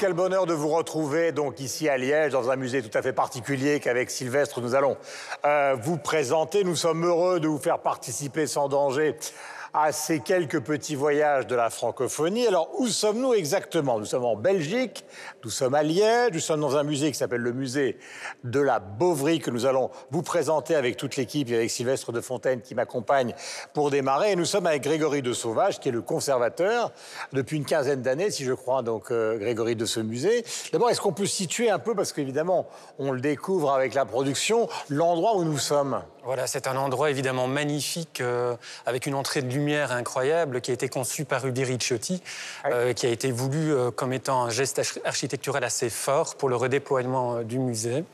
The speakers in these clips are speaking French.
quel bonheur de vous retrouver donc ici à Liège dans un musée tout à fait particulier qu'avec Sylvestre nous allons euh, vous présenter. Nous sommes heureux de vous faire participer sans danger à ces quelques petits voyages de la francophonie. Alors, où sommes-nous exactement? Nous sommes en Belgique, nous sommes à Liège, nous sommes dans un musée qui s'appelle le musée de la Beauvrie que nous allons vous présenter avec toute l'équipe et avec Sylvestre de Fontaine qui m'accompagne pour démarrer. Et nous sommes avec Grégory de Sauvage qui est le conservateur depuis une quinzaine d'années, si je crois, donc euh, Grégory de ce musée. D'abord, est-ce qu'on peut situer un peu, parce qu'évidemment, on le découvre avec la production, l'endroit où nous sommes? Voilà, c'est un endroit évidemment magnifique, euh, avec une entrée de lumière incroyable, qui a été conçu par Rudy Ricciotti, euh, qui a été voulu euh, comme étant un geste architectural assez fort pour le redéploiement du musée,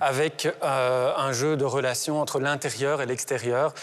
avec un jeu de relations entre l'intérieur et l'extérieur,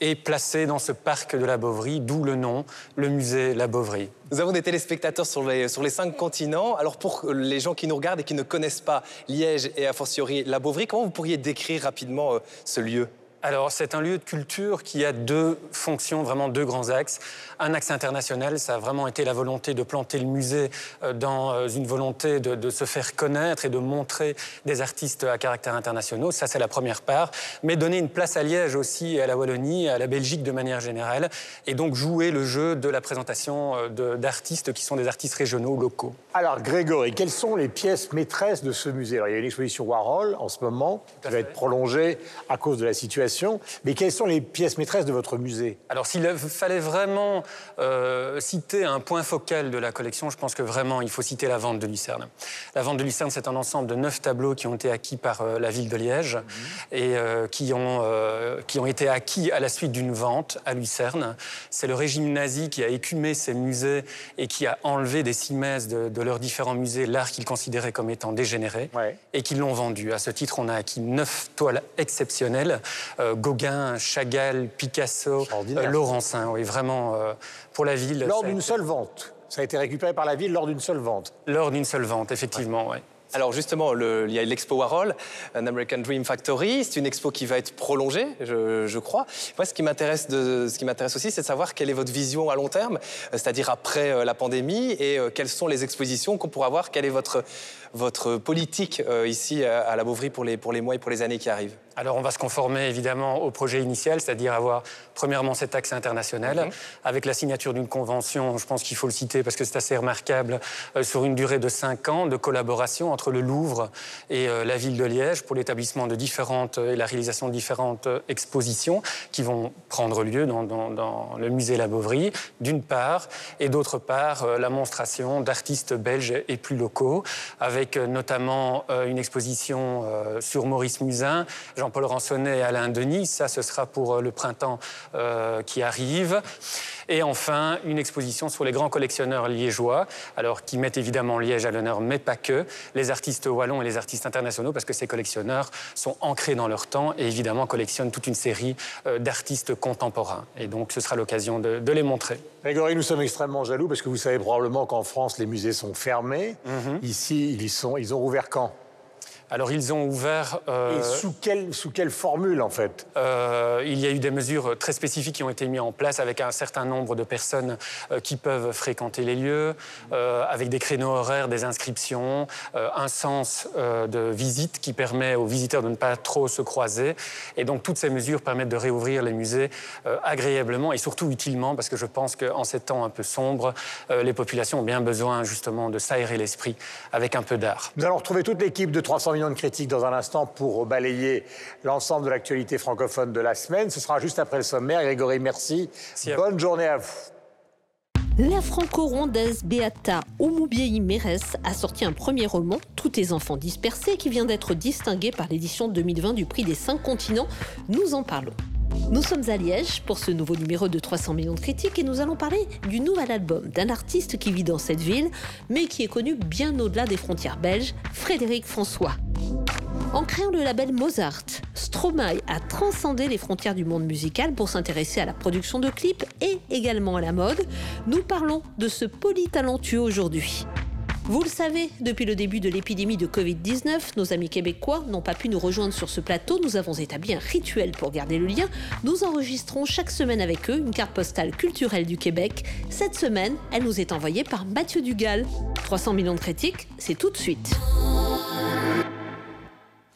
et placé dans ce parc de la Beauvrie, d'où le nom, le musée La Beauvrie. Nous avons des téléspectateurs sur les, sur les cinq continents. Alors pour les gens qui nous regardent et qui ne connaissent pas Liège et a fortiori La Beauvrie, comment vous pourriez décrire rapidement ce lieu? Alors, c'est un lieu de culture qui a deux fonctions, vraiment deux grands axes. Un axe international, ça a vraiment été la volonté de planter le musée euh, dans euh, une volonté de, se faire connaître et de montrer des artistes à caractère international. Ça, c'est la première part. Mais donner une place à Liège aussi, à la Wallonie, à la Belgique de manière générale. Et donc jouer le jeu de la présentation euh, d'artistes qui sont des artistes régionaux, locaux. Alors, Grégory, quelles sont les pièces maîtresses de ce musée? Il y a une exposition Warhol en ce moment, qui va être prolongée à cause de la situation mais quelles sont les pièces maîtresses de votre musée Alors, s'il fallait vraiment euh, citer un point focal de la collection, je pense que vraiment, il faut citer la vente de Lucerne. La vente de Lucerne, c'est un ensemble de neuf tableaux qui ont été acquis par euh, la ville de Liège mhm. et euh, qui, ont, qui ont été acquis à la suite d'une vente à Lucerne. C'est le régime nazi qui a écumé ces musées et qui a enlevé des cimaises de, leurs différents musées l'art qu'ils considéraient comme étant dégénéré et qui l'ont vendu. À ce titre, on a acquis neuf toiles exceptionnelles Gauguin, Chagall, Picasso, euh, Laurencin. Oui, vraiment euh, pour la ville. Lors d'une seule vente. Ça a été récupéré par la ville lors d'une seule vente. Lors d'une seule vente, effectivement, oui. Alors justement, il y a l'expo Warhol, un American Dream Factory. C'est une expo qui va être prolongée, je, crois. Moi, ce qui m'intéresse, ce qui m'intéresse aussi, c'est de savoir quelle est votre vision à long terme, c'est-à-dire après la pandémie, et quelles sont les expositions qu'on pourra voir. Quelle est votre votre politique ici à la pour les, pour les mois et pour les années qui arrivent alors on va se conformer évidemment au projet initial, c'est-à-dire avoir premièrement cet axe international, mhm. avec la signature d'une convention, je pense qu'il faut le citer parce que c'est assez remarquable, euh, sur une durée de cinq ans de collaboration entre le Louvre et euh, la ville de Liège pour l'établissement de différentes et la réalisation de différentes expositions qui vont prendre lieu dans, le musée La Beauvrie, d'une part, et d'autre part euh, la monstration d'artistes belges et plus locaux, avec notamment une exposition sur Maurice Musin, Jean-Paul Ransonnet et Alain Denis. Ça, ce sera pour euh, le printemps euh, qui arrive. Et enfin, une exposition sur les grands collectionneurs liégeois, alors qui mettent évidemment Liège à l'honneur, mais pas que, les artistes wallons et les artistes internationaux, parce que ces collectionneurs sont ancrés dans leur temps et évidemment collectionnent toute une série euh, d'artistes contemporains. Et donc, ce sera l'occasion de, les montrer. Grégory, nous sommes extrêmement jaloux parce que vous savez probablement qu'en France, les musées sont fermés. Mhm. Ici, ils, sont, ils ont rouvert quand? Alors ils ont ouvert... Euh, Et sous quelle, sous quelle formule en fait? Euh, Il y a eu des mesures très spécifiques qui ont été mises en place avec un certain nombre de personnes euh, qui peuvent fréquenter les lieux, avec des créneaux horaires, des inscriptions, un sens de visite qui permet aux visiteurs de ne pas trop se croiser. Et donc toutes ces mesures permettent de réouvrir les musées agréablement et surtout utilement parce que je pense qu'en ces temps un peu sombres, les populations ont bien besoin justement de s'aérer l'esprit avec un peu d'art. Nous allons retrouver toute l'équipe de 300 millions de critiques dans un instant pour balayer l'ensemble de l'actualité francophone de la semaine. Ce sera juste après le sommaire. Grégory, merci. Bonne journée à vous. La franco-rondaise Beata Oumoubiei Mérès a sorti un premier roman, Tous tes enfants dispersés, qui vient d'être distingué par l'édition 2020 du prix des cinq continents. Nous en parlons. Nous sommes à Liège pour ce nouveau numéro de 300 millions de critiques et nous allons parler du nouvel album d'un artiste qui vit dans cette ville, mais qui est connu bien au-delà des frontières belges, Frédéric François. En créant le label Mozart, Stromae a transcendé les frontières du monde musical pour s'intéresser à la production de clips et également à la mode. Nous parlons de ce polytalentueux aujourd'hui. Vous le savez, depuis le début de l'épidémie de Covid-19, nos amis québécois n'ont pas pu nous rejoindre sur ce plateau. Nous avons établi un rituel pour garder le lien. Nous enregistrons chaque semaine avec eux une carte postale culturelle du Québec. Cette semaine, elle nous est envoyée par Mathieu Dugal. 300 millions de critiques, c'est tout de suite.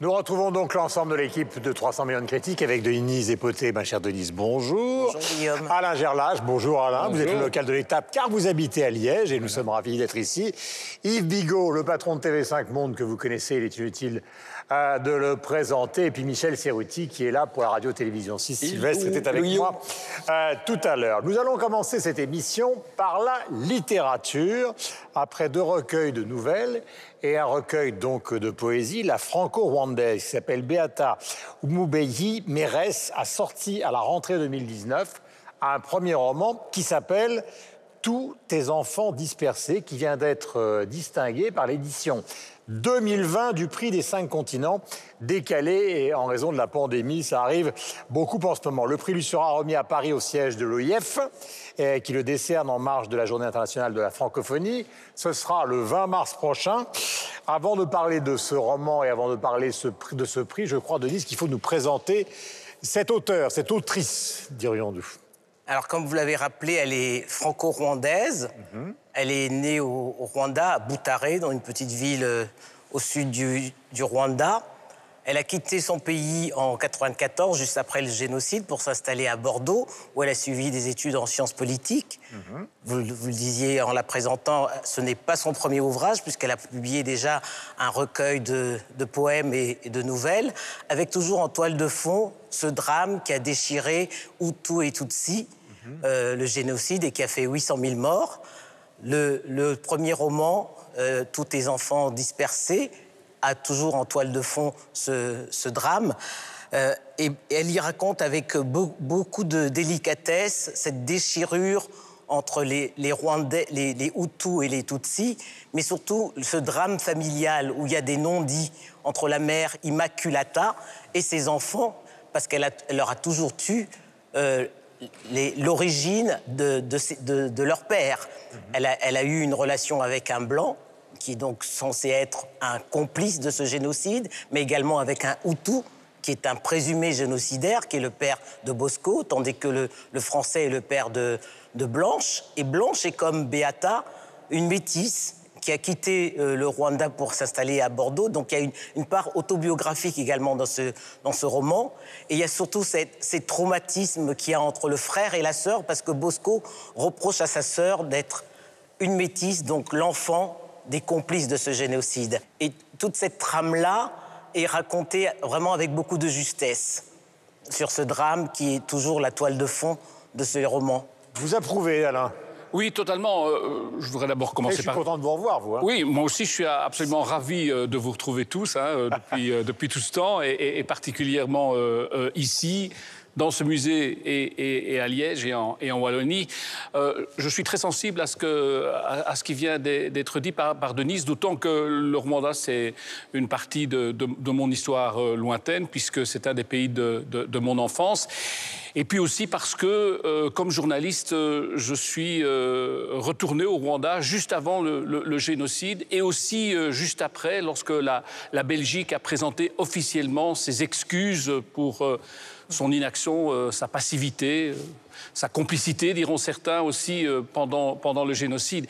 Nous retrouvons donc l'ensemble de l'équipe de 300 millions de critiques avec Denise Epoté. Ma chère Denise, bonjour. Bonjour Guillaume. Alain Gerlage, bonjour Alain. Vous êtes le local de l'étape car vous habitez à Liège et nous sommes ravis d'être ici. Yves Bigot, le patron de TV5 Monde que vous connaissez, il est inutile euh, de le présenter. Et puis Michel Serruti qui est là pour la radio-télévision 6. Sylvestre était avec moi euh, tout à l'heure. Nous allons commencer cette émission par la littérature. Après deux recueils de nouvelles et un recueil donc de poésie, la franco-rwandaise qui s'appelle Beata Umubeyi Mérès a sorti à la rentrée 2019 un premier roman qui s'appelle Tous tes enfants dispersés, qui vient d'être euh, distingué par l'édition 2020 du prix des cinq continents, décalé et en raison de la pandémie, ça arrive beaucoup en ce moment. Le prix lui sera remis à Paris au siège de l'OIF, qui le décerne en marge de la Journée internationale de la francophonie. Ce sera le 20 mars prochain. Avant de parler de ce roman et avant de parler de ce prix, je crois, Denise, qu'il faut nous présenter cette auteure, cette autrice, dirions-nous. Alors, comme vous l'avez rappelé, elle est franco-rwandaise. Mhm. Elle est née au, au Rwanda, à Butare, dans une petite ville euh, au sud du, du Rwanda. Elle a quitté son pays en 94, juste après le génocide, pour s'installer à Bordeaux, où elle a suivi des études en sciences politiques. vous, vous le disiez en la présentant, ce n'est pas son premier ouvrage, puisqu'elle a publié déjà un recueil de, de poèmes et, et de nouvelles, avec toujours en toile de fond ce drame qui a déchiré Hutu et Tutsi, euh, le génocide, et qui a fait 800 000 morts. Le, premier roman, euh, Tous tes enfants dispersés, a toujours en toile de fond ce, drame. Euh, et elle y raconte avec beau- beaucoup de délicatesse cette déchirure entre les, Rwandais, les, Hutus et les Tutsis, mais surtout ce drame familial où il y a des non-dits entre la mère Immaculata et ses enfants, parce qu'elle leur a toujours tué euh, l'origine de, de ces- de- de leur père. Elle, a, elle a eu une relation avec un blanc, qui est donc censé être un complice de ce génocide, mais également avec un Hutu, qui est un présumé génocidaire, qui est le père de Bosco, tandis que le, le français est le père de, de Blanche. Et Blanche est comme Beata, une métisse qui a quitté euh, le Rwanda pour s'installer à Bordeaux. Donc il y a une, part autobiographique également dans ce, dans ce roman. Et il y a surtout cette- ces traumatismes qu'il y a entre le frère et la sœur, parce que Bosco reproche à sa sœur d'être une métisse, donc l'enfant des complices de ce génocide. Et toute cette trame-là est racontée vraiment avec beaucoup de justesse sur ce drame qui est toujours la toile de fond de ce roman. Vous approuvez, Alain? Oui, totalement. Euh, je voudrais d'abord Et je commencer suis par. content de vous revoir, vous. hein. Oui, moi aussi, je suis absolument ravi euh, de vous retrouver tous hein, euh, depuis, euh, depuis tout ce temps, et, particulièrement euh, euh, ici, dans ce musée et, à Liège et en, Wallonie. Euh, je suis très sensible à ce, qui vient d'être dit par, Denise, d'autant que le Rwanda, c'est une partie de, mon histoire euh, lointaine, puisque c'est un des pays de, mon enfance. Et puis aussi parce que, euh, comme journaliste, je suis euh, retourné au Rwanda juste avant le, génocide et aussi juste après, lorsque la, Belgique a présenté officiellement ses excuses pour son inaction, euh, sa passivité, euh, sa complicité, diront certains aussi, euh, pendant, pendant le génocide.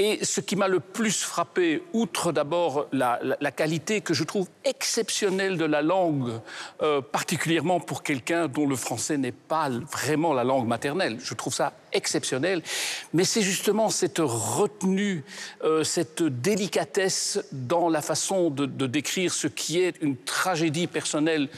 Et ce qui m'a le plus frappé, outre d'abord la, la- la qualité que je trouve exceptionnelle de la langue, euh, particulièrement pour quelqu'un dont le français n'est pas vraiment la langue maternelle, je trouve ça exceptionnel, mais c'est justement cette retenue, euh, cette délicatesse dans la façon de, de décrire ce qui est une tragédie personnelle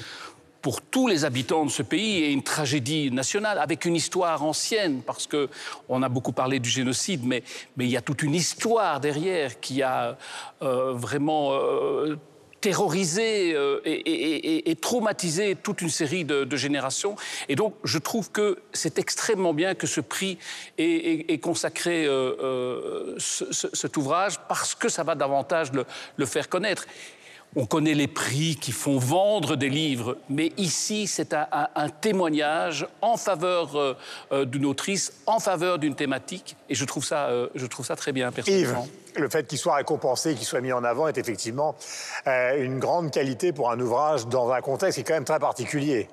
pour tous les habitants de ce pays et une tragédie nationale avec une histoire ancienne parce que on a beaucoup parlé du génocide mais il y a toute une histoire derrière qui a euh, vraiment euh, terrorisé euh, et, traumatisé toute une série de, générations. Et donc, je trouve que c'est extrêmement bien que ce prix ait, consacré ce- ce- cet ouvrage parce que ça va davantage le faire connaître. On connaît les prix qui font vendre des livres, mais ici, c'est un, témoignage en faveur euh, euh, d'une autrice, en faveur d'une thématique, et je trouve ça, euh, je trouve ça très bien, personnellement. Yves, le fait qu'il soit récompensé, qu'il soit mis en avant, est effectivement une grande qualité pour un ouvrage dans un contexte qui est quand même très particulier.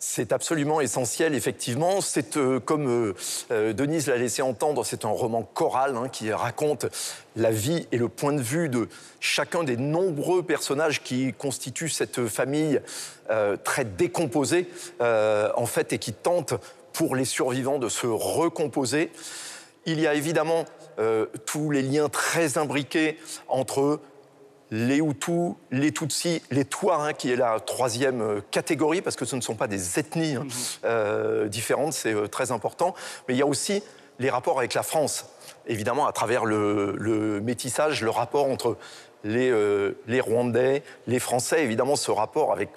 C'est absolument essentiel, effectivement. C'est euh, comme euh, euh, Denise l'a laissé entendre, c'est un roman choral hein, qui raconte la vie et le point de vue de chacun des nombreux personnages qui constituent cette famille très décomposée, en fait, et qui tente pour les survivants de se recomposer. Il y a évidemment tous les liens très imbriqués entre les Hutus, les Tutsis, les Touaregs, qui est la troisième euh, catégorie, parce que ce ne sont pas des ethnies hein, mhm. euh, différentes, c'est euh, très important. Mais il y a aussi les rapports avec la France, évidemment, à travers le, métissage, le rapport entre les, les, Rwandais, les Français, évidemment, ce rapport avec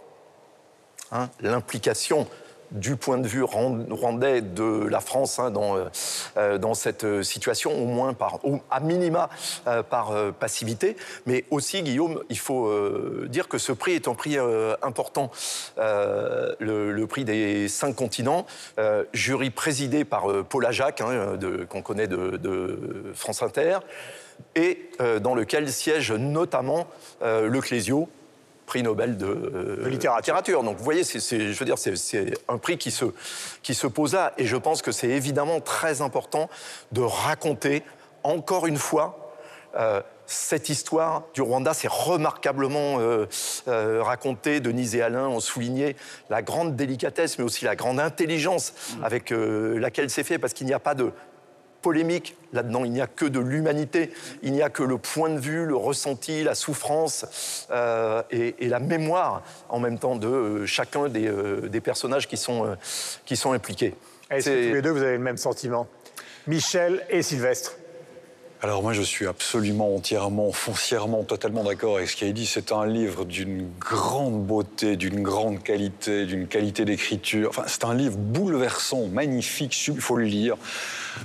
hein, l'implication du point de vue rwandais de la France hein, dans, euh, euh, dans cette euh, situation, au moins par, à minima par passivité. Mais aussi, Guillaume, il faut dire que ce prix est un prix important, le, prix des cinq continents, jury présidé par Paula Jacques, hein, qu'on connaît de, de, France Inter, et dans lequel siège notamment le Clésio, prix Nobel de, euh, littérature. Donc vous voyez, c'est, je veux dire, c'est, un prix qui se, qui se pose là. Et je pense que c'est évidemment très important de raconter encore une fois euh, cette histoire du Rwanda, c'est remarquablement euh, raconté. Denise et Alain ont souligné la grande délicatesse, mais aussi la grande intelligence mm. avec laquelle c'est fait, parce qu'il n'y a pas de polémique là-dedans. Il n'y a que de l'humanité, il n'y a que le point de vue, le ressenti, la souffrance euh, et, la mémoire en même temps de euh, chacun des, euh, des, personnages qui sont, qui sont impliqués. Est-ce que tous les deux, vous avez le même sentiment? Michel et Sylvestre alors moi je suis absolument, entièrement, foncièrement, totalement d'accord avec ce qui a dit. C'est un livre d'une grande beauté, d'une grande qualité, d'une qualité d'écriture. Enfin c'est un livre bouleversant, magnifique, il faut le lire.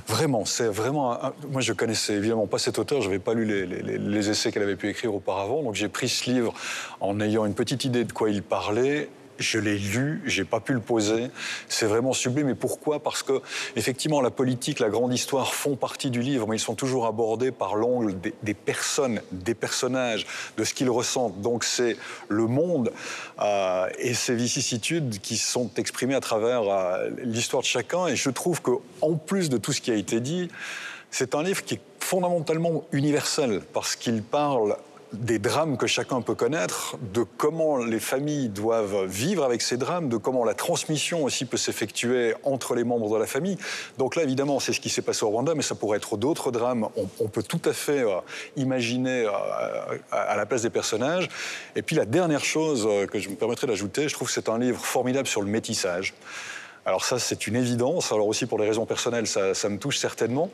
Vraiment, c'est vraiment... Moi je connaissais évidemment pas cet auteur, je n'avais pas lu les essais qu'elle avait pu écrire auparavant, donc j'ai pris ce livre en ayant une petite idée de quoi il parlait je l'ai lu, j'ai pas pu le poser. C'est vraiment sublime. Mais pourquoi? Parce que effectivement, la politique, la grande histoire font partie du livre, mais ils sont toujours abordés par l'angle des, personnes, des personnages, de ce qu'ils ressentent. Donc c'est le monde euh, et ses vicissitudes qui sont exprimées à travers euh, l'histoire de chacun. Et je trouve que, en plus de tout ce qui a été dit, c'est un livre qui est fondamentalement universel parce qu'il parle des drames que chacun peut connaître, de comment les familles doivent vivre avec ces drames, de comment la transmission aussi peut s'effectuer entre les membres de la famille. Donc là, évidemment, c'est ce qui s'est passé au Rwanda, mais ça pourrait être d'autres drames. On, peut tout à fait euh, imaginer euh, à, la place des personnages. Et puis la dernière chose euh, que je me permettrai d'ajouter, je trouve que c'est un livre formidable sur le métissage. Alors ça, c'est une évidence. Alors aussi pour les raisons personnelles, ça me touche certainement.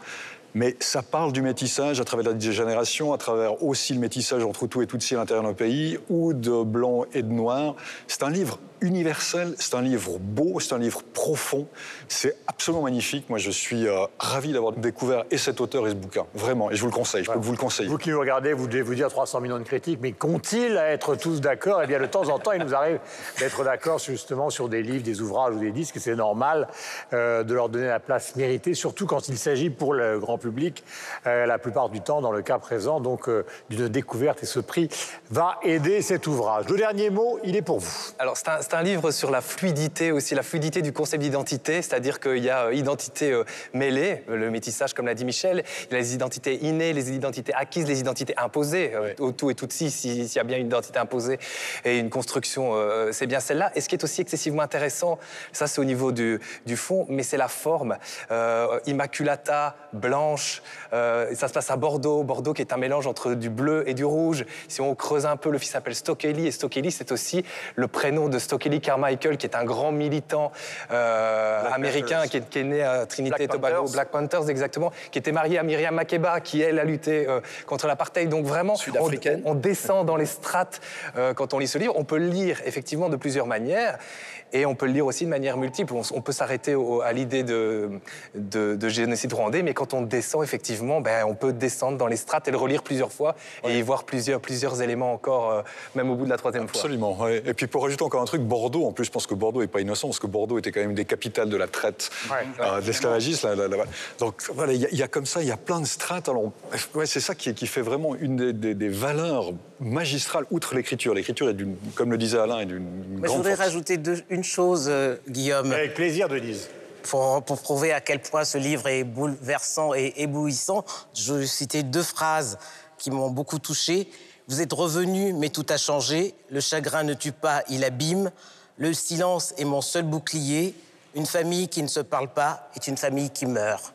Mais ça parle du métissage à travers la génération, à travers aussi le métissage entre tout et Tutsi à l'intérieur d'un pays, ou de blanc et de noir. C'est un livre universel, c'est un livre beau, c'est un livre profond, c'est absolument magnifique. Moi, je suis euh, ravi d'avoir découvert et cet auteur et ce bouquin, vraiment, et je vous le conseille, je peux vous le conseiller. Vous qui nous regardez, vous devez vous dire 300 millions de critiques, mais qu'ont-ils à être tous d'accord? Eh bien, de temps en temps, il nous arrive d'être d'accord justement sur des livres, des ouvrages ou des disques, c'est normal euh, de leur donner la place méritée, surtout quand il s'agit pour le grand public, euh, la plupart du temps, dans le cas présent, donc d'une découverte, et ce prix va aider cet ouvrage. Le dernier mot, il est pour vous. Alors, c'est un livre sur la fluidité aussi, la fluidité du concept d'identité, c'est-à-dire qu'il y a euh, identité euh, mêlée, le métissage comme l'a dit Michel, il y a les identités innées, les identités acquises, les identités imposées. Euh, au tout et tout si s'il y a bien une identité imposée et une construction, c'est bien celle-là. Et ce qui est aussi excessivement intéressant, ça c'est au niveau du, du fond, mais c'est la forme. Immaculata, blanche, ça se passe à Bordeaux, Bordeaux qui est un mélange entre du bleu et du rouge. Si on creuse un peu, le fils s'appelle Stokely, et Stokely c'est aussi le prénom de Stokely Carmichael, qui est un grand militant euh, américain, qui est, né à Trinité et Tobago, Black Panthers exactement, qui était marié à Myriam Makeba, qui elle a lutté euh, contre l'apartheid. Donc vraiment, on, on, descend dans les strates euh, quand on lit ce livre. On peut le lire effectivement de plusieurs manières. Et on peut le lire aussi de manière multiple. On, peut s'arrêter à l'idée de, de, génocide rwandais, mais quand on descend descend, effectivement, ben, on peut descendre dans les strates et le relire plusieurs fois et y voir plusieurs, plusieurs éléments encore, euh, même au bout de la troisième fois. Absolument. ouais. Et puis pour rajouter encore un truc, Bordeaux, en plus, je pense que Bordeaux n'est pas innocent, parce que Bordeaux était quand même des capitales de la traite, euh, de l'esclavagisme. là, là, là. Donc voilà, il y, a- il y a comme ça, il y a plein de strates. Alors, ouais, c'est ça qui, qui fait vraiment une des, des- des valeurs magistrales, outre l'écriture. L'écriture est d'une, comme le disait Alain, est d'une Mais je grande voudrais force. rajouter deux- une chose, euh, Guillaume, Avec plaisir, Denise. Pour, pour prouver à quel point ce livre est bouleversant et éblouissant. Je vais citer deux phrases qui m'ont beaucoup touché. Vous êtes revenu, mais tout a changé. Le chagrin ne tue pas, il abîme. Le silence est mon seul bouclier. Une famille qui ne se parle pas est une famille qui meurt.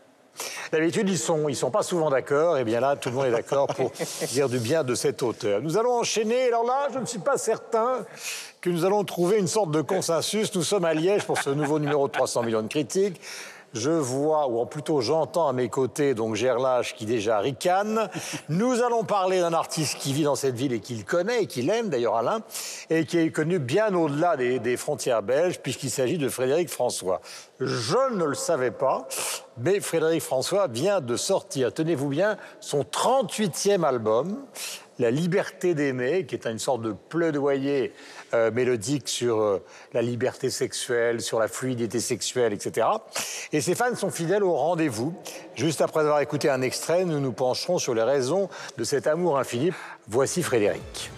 D'habitude, ils sont, ils sont pas souvent d'accord. Et bien là, tout le monde est d'accord pour dire du bien de cet auteur. Nous allons enchaîner. Alors là, je ne suis pas certain que nous allons trouver une sorte de consensus. Nous sommes à Liège pour ce nouveau numéro de 300 millions de critiques. Je vois, ou plutôt j'entends à mes côtés, donc Gerlache qui déjà ricane. Nous allons parler d'un artiste qui vit dans cette ville et qu'il connaît, et qu'il aime d'ailleurs Alain, et qui est connu bien au-delà des, des frontières belges, puisqu'il s'agit de Frédéric François. Je ne le savais pas, mais Frédéric François vient de sortir, tenez-vous bien, son 38e album, La liberté d'aimer, qui est une sorte de plaidoyer euh, mélodique sur euh, la liberté sexuelle, sur la fluidité sexuelle, etc. Et ses fans sont fidèles au rendez-vous. Juste après avoir écouté un extrait, nous nous pencherons sur les raisons de cet amour infini. Voici Frédéric.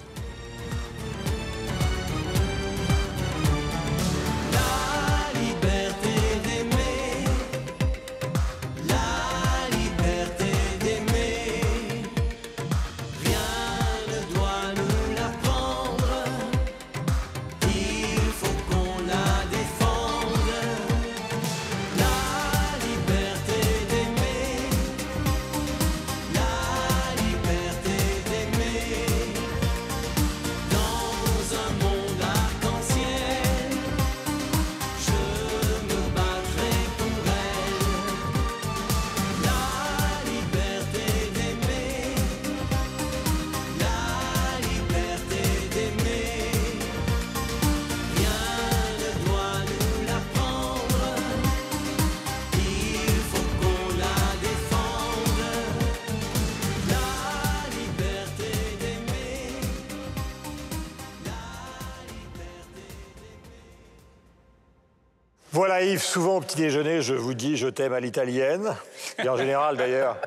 Souvent au petit déjeuner, je vous dis je t'aime à l'italienne. Et en général d'ailleurs,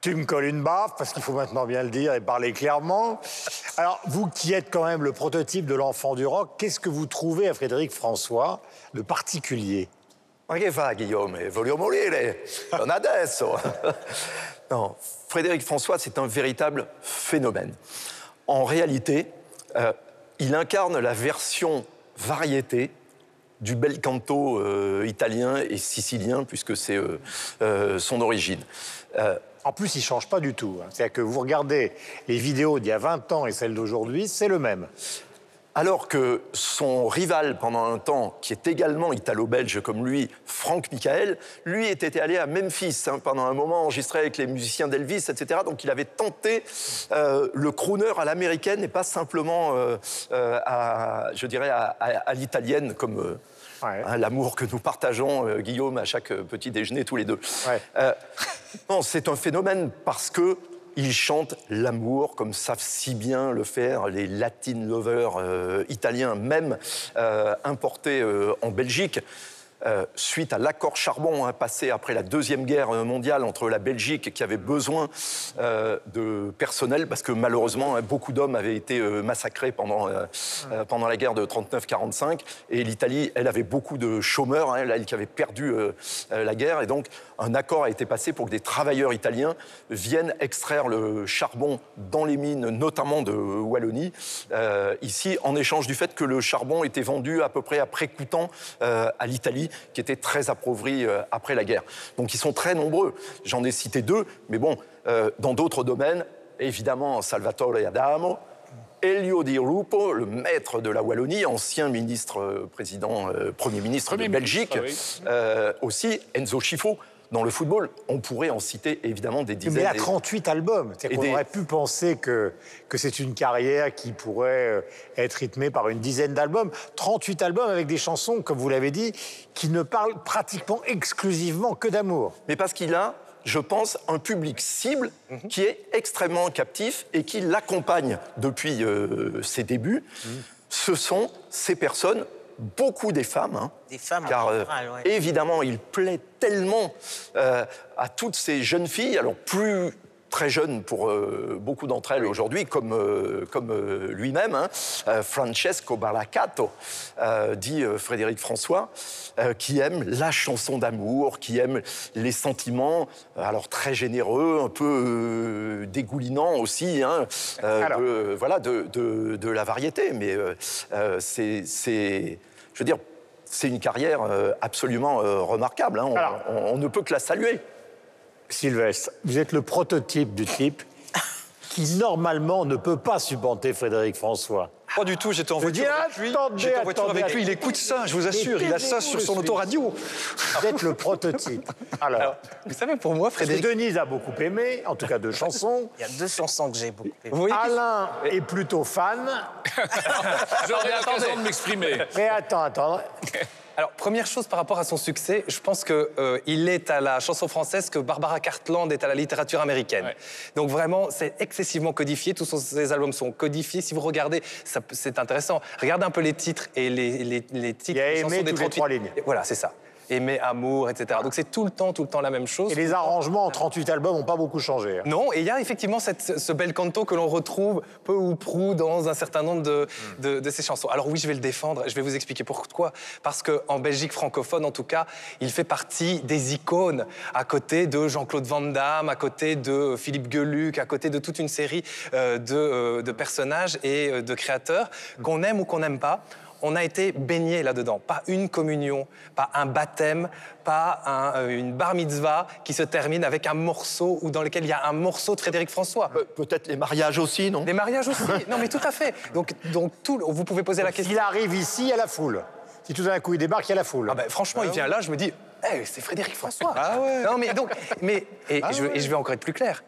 tu me colles une baffe, parce qu'il faut maintenant bien le dire et parler clairement. Alors, vous qui êtes quand même le prototype de l'enfant du rock, qu'est-ce que vous trouvez à Frédéric François de particulier? Ma che fa Guillaume? Voglio morire, non adesso. non, Frédéric François, c'est un véritable phénomène. En réalité, euh, il incarne la version variété du bel canto euh, italien et sicilien, puisque c'est euh, euh, son origine. En plus, il change pas du tout. hein. C'est-à-dire que vous regardez les vidéos d'il y a 20 ans et celles d'aujourd'hui, c'est le même. Alors que son rival pendant un temps, qui est également italo-belge comme lui, Franck Michael, lui était allé à Memphis hein, pendant un moment, enregistré avec les musiciens d'Elvis, etc. Donc il avait tenté euh, le crooner à l'américaine et pas simplement euh, euh, à, je dirais, à, à- à l'italienne comme Ouais. hein, l'amour que nous partageons, Guillaume, à chaque petit déjeuner tous les deux. Ouais. Non, c'est un phénomène parce que il chante l'amour comme savent si bien le faire les Latin lovers euh, italiens, même euh, importés euh, en Belgique. Euh, suite à l'accord charbon hein, passé après la Deuxième Guerre mondiale entre la Belgique qui avait besoin euh, de personnel parce que malheureusement hein, beaucoup d'hommes avaient été euh, massacrés pendant, pendant la guerre de 39-45 et l'Italie, elle avait beaucoup de chômeurs, hein, elle qui avait perdu la guerre. Et donc un accord a été passé pour que des travailleurs italiens viennent extraire le charbon dans les mines, notamment de Wallonie, ici en échange du fait que le charbon était vendu à peu près à prix coûtant euh, à l'Italie, qui était très appauvrie euh, après la guerre. Donc ils sont très nombreux. J'en ai cité deux, mais bon, euh, dans d'autres domaines, évidemment Salvatore Adamo. Elio Di Rupo, le maître de la Wallonie, ancien ministre, euh, président, euh, premier ministre Premier de Belgique, ministre, oui. euh, aussi Enzo Schifo. Dans le football, on pourrait en citer évidemment des dizaines. Mais il a et- 38 albums. Des- aurait pu penser que, que c'est une carrière qui pourrait euh, être rythmée par une dizaine d'albums. 38 albums avec des chansons, comme vous l'avez dit, qui ne parlent pratiquement exclusivement que d'amour. Mais parce qu'il a je pense, un public cible qui est extrêmement captif et qui l'accompagne depuis euh, ses débuts. Ce sont ces personnes, beaucoup des femmes, hein, Des femmes en car euh, général, ouais. évidemment, il plaît tellement euh, à toutes ces jeunes filles, alors plus très jeunes pour euh, beaucoup d'entre elles aujourd'hui, comme, euh, comme euh, lui-même, hein, Francesco Balacato, euh, dit Frédéric François, qui aime la chanson d'amour, qui aime les sentiments, alors très généreux, un peu dégoulinants aussi, hein, Alors. de, voilà, de, de- de la variété. Mais c'est, c'est- je veux dire, c'est une carrière absolument remarquable. hein. On, Alors. on- on ne peut que la saluer. Sylvestre, vous êtes le prototype du type qui normalement ne peut pas supporter Frédéric François. Pas du tout, j'étais en dis, voiture avec lui. J'étais en voiture attendez, avec lui, il écoute ça, je vous assure, il a ça sur son autoradio. Vous êtes le prototype. Alors, Alors, vous savez, pour moi, parce que Frédéric. Denise a beaucoup aimé, en tout cas deux chansons. Il y a deux chansons que j'ai beaucoup aimées. Vous voyez que- Alain est plutôt fan. J'aurai l'occasion de m'exprimer. Mais attends, attends. Alors, première chose par rapport à son succès, je pense qu'il est à la chanson française que Barbara Cartland est à la littérature américaine. Ouais. Donc vraiment, c'est excessivement codifié. Tous ses albums sont codifiés. Si vous regardez, c'est intéressant. Regardez un peu les titres et les, les, les titres Il y a des aimé chansons des toutes les 38. trois lignes. Et Voilà, c'est ça. Aimer, amour, etc. Donc c'est tout le temps, tout le temps la même chose. Et les arrangements en 38 albums n'ont pas beaucoup changé. hein. Non, et il y a effectivement cette- ce bel canto que l'on retrouve peu ou prou dans un certain nombre de, de, de ces chansons. Alors oui, je vais le défendre, je vais vous expliquer pourquoi. Parce qu'en Belgique francophone, en tout cas, il fait partie des icônes, à côté de Jean-Claude Van Damme, à côté de Philippe Geluc, à côté de toute une série euh, de, euh, de personnages et euh, de créateurs, qu'on aime ou qu'on n'aime pas. On a été baigné là-dedans. Pas une communion, pas un baptême, pas un- euh, une bar mitzvah qui se termine avec un morceau ou dans lequel il y a un morceau de Frédéric François. Pe- Peut-être les mariages aussi, non? Les mariages aussi. non, mais tout à fait. Donc, donc tout, vous pouvez poser la question. S'il arrive ici, il y a la foule. Si tout d'un coup il débarque, il y a la foule. Ah ben, franchement, il vient là, je me dis, Eh, c'est Frédéric François. Ah ouais. Non, mais donc, mais et, Ah je, ouais. et je vais encore être plus clair.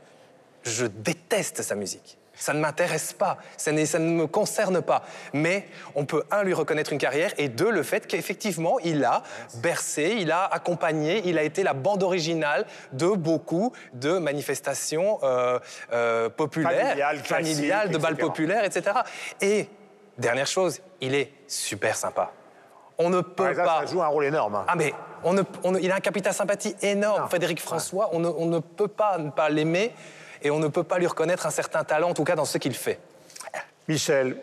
Je déteste sa musique. Ça ne m'intéresse pas, ça, ne me concerne pas. Mais on peut, un, lui reconnaître une carrière, et deux, le fait qu'effectivement, il a bercé, il a accompagné, il a été la bande originale de beaucoup de manifestations euh, euh, populaires, Familiales, familiales, de balles etc. populaires, etc. Et, dernière chose, il est super sympa. On ne peut Ah, pas... ça joue un rôle énorme. hein. Ah mais on ne- on ne- il a un capital sympathie énorme, Frédéric François. On ne, on ne peut pas ne pas l'aimer et on ne peut pas lui reconnaître un certain talent, en tout cas dans ce qu'il fait. Michel,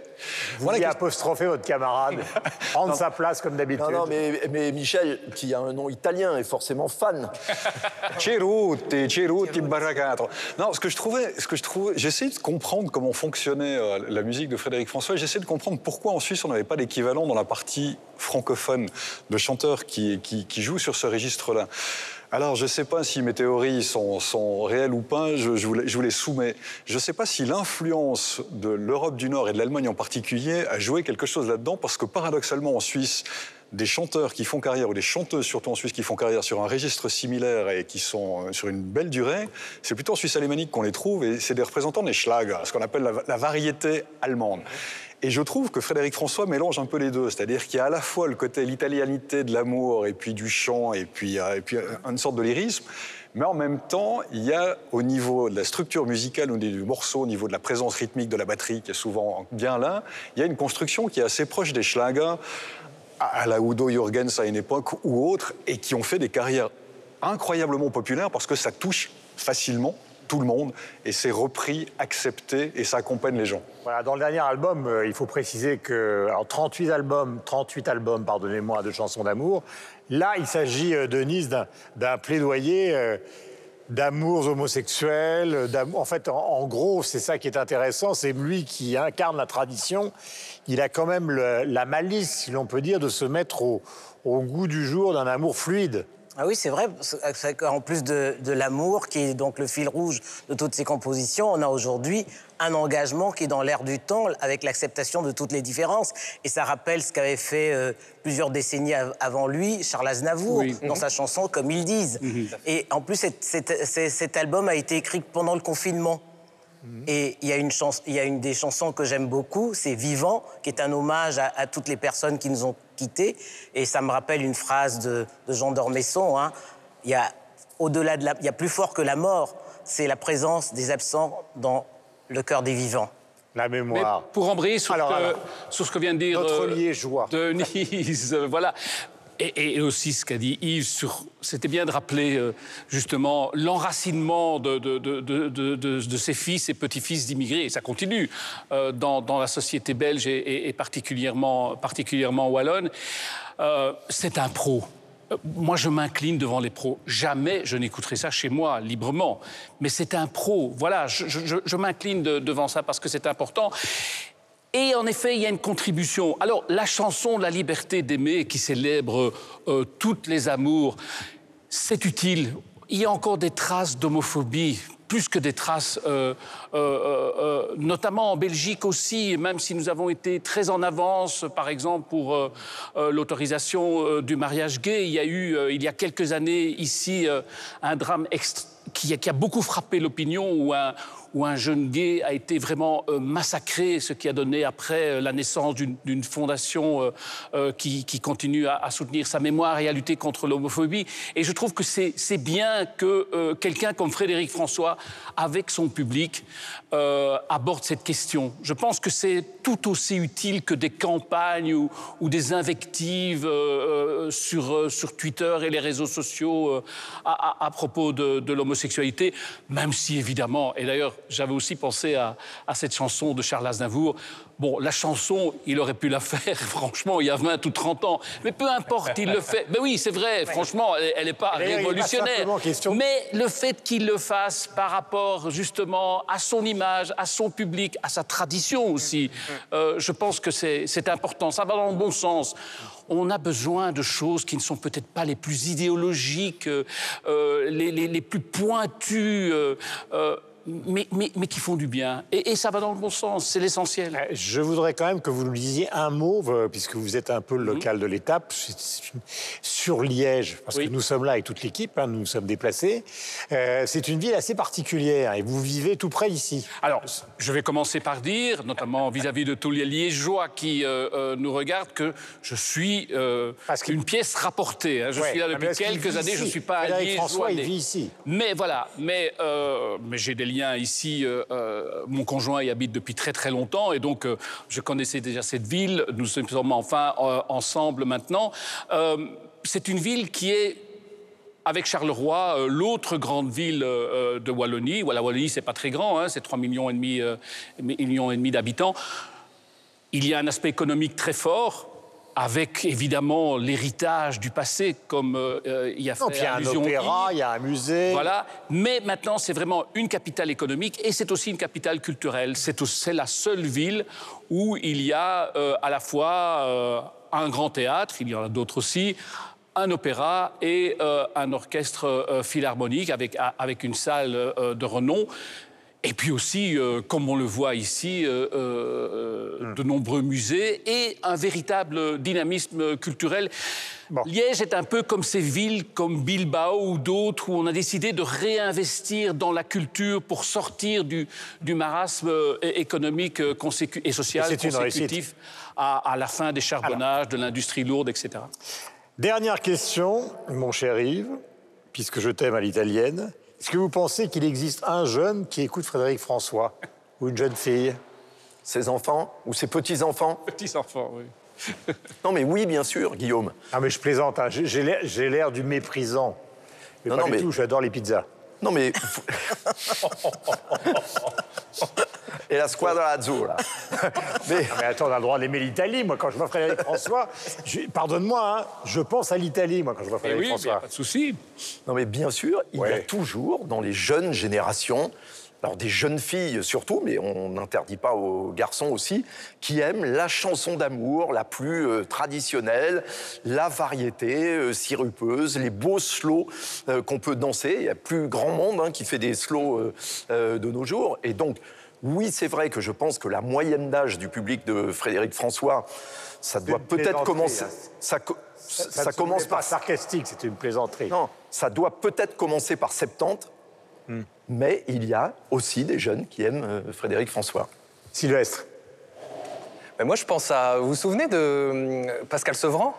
vous Voilà apostropher votre camarade, prendre sa place comme d'habitude. Non, non, mais, mais Michel, qui a un nom italien, est forcément fan. Ceruti, Ceruti, Barracato. Non, ce que je trouvais, ce que je trouvais, j'essayais de comprendre comment fonctionnait euh, la musique de Frédéric François. et J'essayais de comprendre pourquoi en Suisse on n'avait pas d'équivalent dans la partie francophone de chanteurs qui, qui, qui jouent sur ce registre-là. Alors, je ne sais pas si mes théories sont, réelles ou pas, je, vous les, je soumets. Je ne sais pas si l'influence de l'Europe du Nord et de l'Allemagne en particulier a joué quelque chose là-dedans, parce que paradoxalement, en Suisse, des chanteurs qui font carrière, ou des chanteuses surtout en Suisse qui font carrière sur un registre similaire et qui sont euh, sur une belle durée, c'est plutôt en Suisse alémanique qu'on les trouve, et c'est des représentants des Schlager, ce qu'on appelle la variété allemande. Et je trouve que Frédéric François mélange un peu les deux, c'est-à-dire qu'il y a à la fois le côté l'italianité de l'amour et puis du chant et puis, euh, euh, une sorte de lyrisme, mais en même temps, il y a au niveau de la structure musicale, au niveau du morceau, au niveau de la présence rythmique de la batterie qui est souvent bien là, il y a une construction qui est assez proche des Schlager, à la Udo Jürgens à une époque ou autre, et qui ont fait des carrières incroyablement populaires parce que ça touche facilement tout le monde et c'est repris, accepté et ça accompagne les gens. Voilà, dans le dernier album, euh, il faut préciser que alors 38 albums, 38 albums, pardonnez-moi, de chansons d'amour. Là, il s'agit, euh, Denise, d'un- plaidoyer euh, d'amours homosexuels. En fait, en, gros, c'est ça qui est intéressant. C'est lui qui incarne la tradition. Il a quand même la malice, si l'on peut dire, de se mettre au, au goût du jour d'un amour fluide. Ah oui, c'est vrai. qu'en plus de, de l'amour, qui est donc le fil rouge de toutes ces compositions, on a aujourd'hui un engagement qui est dans l'air du temps, avec l'acceptation de toutes les différences. Et ça rappelle ce qu'avait fait euh, plusieurs décennies av- avant lui Charles Aznavour dans sa chanson Comme ils disent. Et en plus, cet- cet- cet- cet album a été écrit pendant le confinement. Et il y, a une chans- il y a une des chansons que j'aime beaucoup, c'est Vivant, qui est un hommage à, à toutes les personnes qui nous ont quittés. Et ça me rappelle une phrase de, de Jean d'Ormesson. hein. Il y a au-delà de la... Il y a plus fort que la mort, c'est la présence des absents dans le cœur des vivants. La Mais mémoire. pour embrayer sur, Alors, ce que- alors, sur ce que vient de dire notre euh, liégeois. Denise, voilà. Et, aussi ce qu'a dit Yves, c'était bien de rappeler euh, justement l'enracinement de, ses fils et petits-fils d'immigrés, et ça continue euh, dans, la société belge et, particulièrement, wallonne. Euh, C'est un pro. Moi, je m'incline devant les pros. Jamais je n'écouterai ça chez moi, librement. Mais c'est un pro. Voilà, je, m'incline de- devant ça parce que c'est important. Et en effet, il y a une contribution. Alors, la chanson La liberté d'aimer, qui célèbre euh, toutes les amours, c'est utile. Il y a encore des traces d'homophobie, plus que des traces, euh, euh, euh, notamment en Belgique aussi, même si nous avons été très en avance, par exemple, pour l'autorisation du mariage gay. Il y a eu, il y a quelques années, ici, un drame qui, a- qui a beaucoup frappé l'opinion, où un, où un jeune gay a été vraiment euh, massacré, ce qui a donné après euh, la naissance d'une fondation euh, qui, continue à, soutenir sa mémoire et à lutter contre l'homophobie. Et je trouve que c'est bien que quelqu'un comme Frédéric François, avec son public, aborde cette question. Je pense que c'est tout aussi utile que des campagnes ou, des invectives sur, Twitter et les réseaux sociaux à, propos de l'homosexualité, même si évidemment, et d'ailleurs j'avais aussi pensé à, à cette chanson de Charles Aznavour, Bon, la chanson, il aurait pu la faire, franchement, il y a 20 ou 30 ans. Mais peu importe, il le fait. Ben oui, c'est vrai, franchement, elle n'est pas révolutionnaire. Mais le fait qu'il le fasse par rapport justement à son image, à son public, à sa tradition aussi, euh, je pense que c'est important. Ça va dans le bon sens. On a besoin de choses qui ne sont peut-être pas les plus idéologiques, euh, euh, les, les- les plus pointues. euh, euh, mais, mais- mais qui font du bien. Et, et ça va dans le bon sens, c'est l'essentiel. Euh, Je voudrais quand même que vous nous disiez un mot, euh, puisque vous êtes un peu le Mhm. local de l'étape, sur Liège, parce Oui. que nous sommes là avec toute l'équipe, hein, nous nous sommes déplacés. Euh, c'est une ville assez particulière et vous vivez tout près d'ici. Alors, je vais commencer par dire, notamment vis-à-vis de tous les liégeois qui euh, euh, nous regardent, que je suis Parce que- une pièce rapportée. hein. Je Ouais. suis là Ah, depuis quelques années, je ne ici suis pas Frédéric liégeois. François, il vit ici. Mais voilà, mais, mais j'ai des ici. euh, euh, mon conjoint y habite depuis très très longtemps et donc euh, je connaissais déjà cette ville. Nous sommes enfin ensemble maintenant. C'est une ville qui est avec Charleroi, l'autre grande ville de Wallonie. Voilà, Wallonie, c'est pas très grand, hein, c'est 3 millions millions et demi d'habitants. Il y a un aspect économique très fort, avec évidemment l'héritage du passé, comme euh, euh, il y a fait Non, puis il y a un opéra, il y a un musée. Voilà. Mais maintenant, c'est vraiment une capitale économique et c'est aussi une capitale culturelle. C'est la seule ville où il y a euh, à la fois euh, un grand théâtre, il y en a d'autres aussi, un opéra et euh, un orchestre euh, philharmonique avec, a- avec une salle euh, de renom. Et puis aussi, euh, comme on le voit ici, euh, euh, de nombreux musées et un véritable dynamisme culturel. Bon. Liège est un peu comme ces villes comme Bilbao ou d'autres où on a décidé de réinvestir dans la culture pour sortir du, du marasme économique et social Et consécutif à, à la fin des charbonnages, de l'industrie lourde, etc. Dernière question, mon cher Yves, puisque je t'aime à l'italienne. Est-ce que vous pensez qu'il existe un jeune qui écoute Frédéric François ou une jeune fille? Ses enfants ou ses petits-enfants? Petits enfants, oui. Non, mais oui, bien sûr, Guillaume. Ah mais je plaisante, hein. j'ai j'ai l'air- j'ai l'air du méprisant. Mais Non, pas non, du mais- tout, j'adore les pizzas. Non, mais. Et la squadra azzurra. mais Mais attends, on a le droit d'aimer l'Italie. Moi, quand je vois Frédéric François, je- pardonne-moi, hein, je pense à l'Italie, moi, quand je vois Frédéric oui, mais y a François. pas de souci. Non, mais bien sûr, il y a toujours dans les jeunes générations, alors des jeunes filles surtout, mais on n'interdit pas aux garçons aussi, qui aiment la chanson d'amour la plus euh, traditionnelle, la variété euh, sirupeuse, les beaux slows euh, qu'on peut danser. Il y a plus grand monde hein, qui fait des slows de nos jours. Et donc, oui, c'est vrai que je pense que la moyenne d'âge du public de Frédéric François, ça doit peut-être commencer. hein. Ça, commence par sarcastique, c'était une plaisanterie. non, ça doit peut-être commencer par 70, Hmm. mais il y a aussi des jeunes qui aiment euh, Frédéric François. Sylvestre. Mais moi, je pense à. Vous vous souvenez de euh, Pascal Sevran?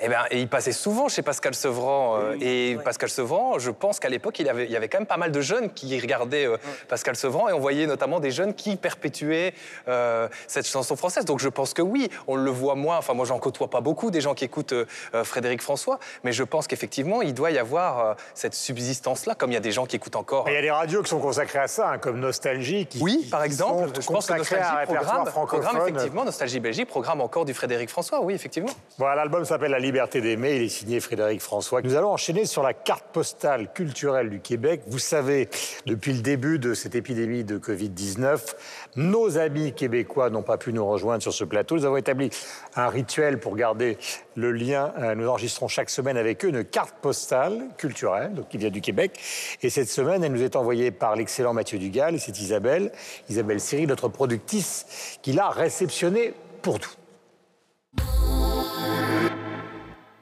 Eh bien, et il passait souvent chez Pascal Sevran. euh, et Pascal Sevran, je pense qu'à l'époque, il, avait- il y avait quand même pas mal de jeunes qui regardaient euh, Pascal Sevran. Et on voyait notamment des jeunes qui perpétuaient euh, cette chanson française. Donc je pense que oui, on le voit moins. Enfin, moi, j'en côtoie pas beaucoup, des gens qui écoutent Frédéric François. Mais je pense qu'effectivement, il doit y avoir cette subsistance-là, comme il y a des gens qui écoutent encore. Il y a des radios qui sont consacrées à ça, hein, comme Nostalgie. Qui, Oui, qui par exemple, je pense que à un Nostalgie répertoire programme, programme effectivement, Nostalgie Belgique programme encore du Frédéric François, oui, effectivement. Voilà, l'album s'appelle La liberté d'aimer, il est signé Frédéric François. Nous allons enchaîner sur la carte postale culturelle du Québec. Vous savez, depuis le début de cette épidémie de Covid-19, nos amis québécois n'ont pas pu nous rejoindre sur ce plateau. Nous avons établi un rituel pour garder le lien. Euh, Nous enregistrons chaque semaine avec eux une carte postale culturelle, donc qui vient du Québec. Et cette semaine, elle nous est envoyée par l'excellent Mathieu Dugal, c'est Isabelle, Isabelle Siri, notre productrice, qui l'a réceptionnée pour nous.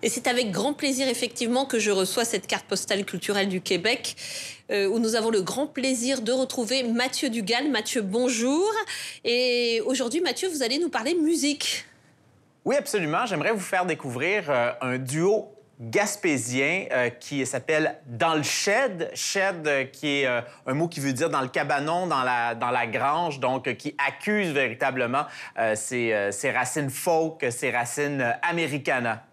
Et c'est avec grand plaisir, effectivement, que je reçois cette carte postale culturelle du Québec, euh, où nous avons le grand plaisir de retrouver Mathieu Dugal. Mathieu, bonjour. Et aujourd'hui, Mathieu, vous allez nous parler musique. Oui, absolument. J'aimerais vous faire découvrir euh, un duo gaspésien euh, qui s'appelle Dans le Shed. Shed, qui est un mot qui veut dire dans le cabanon, dans la, grange, donc qui accuse véritablement ses, racines folk, ses racines americana.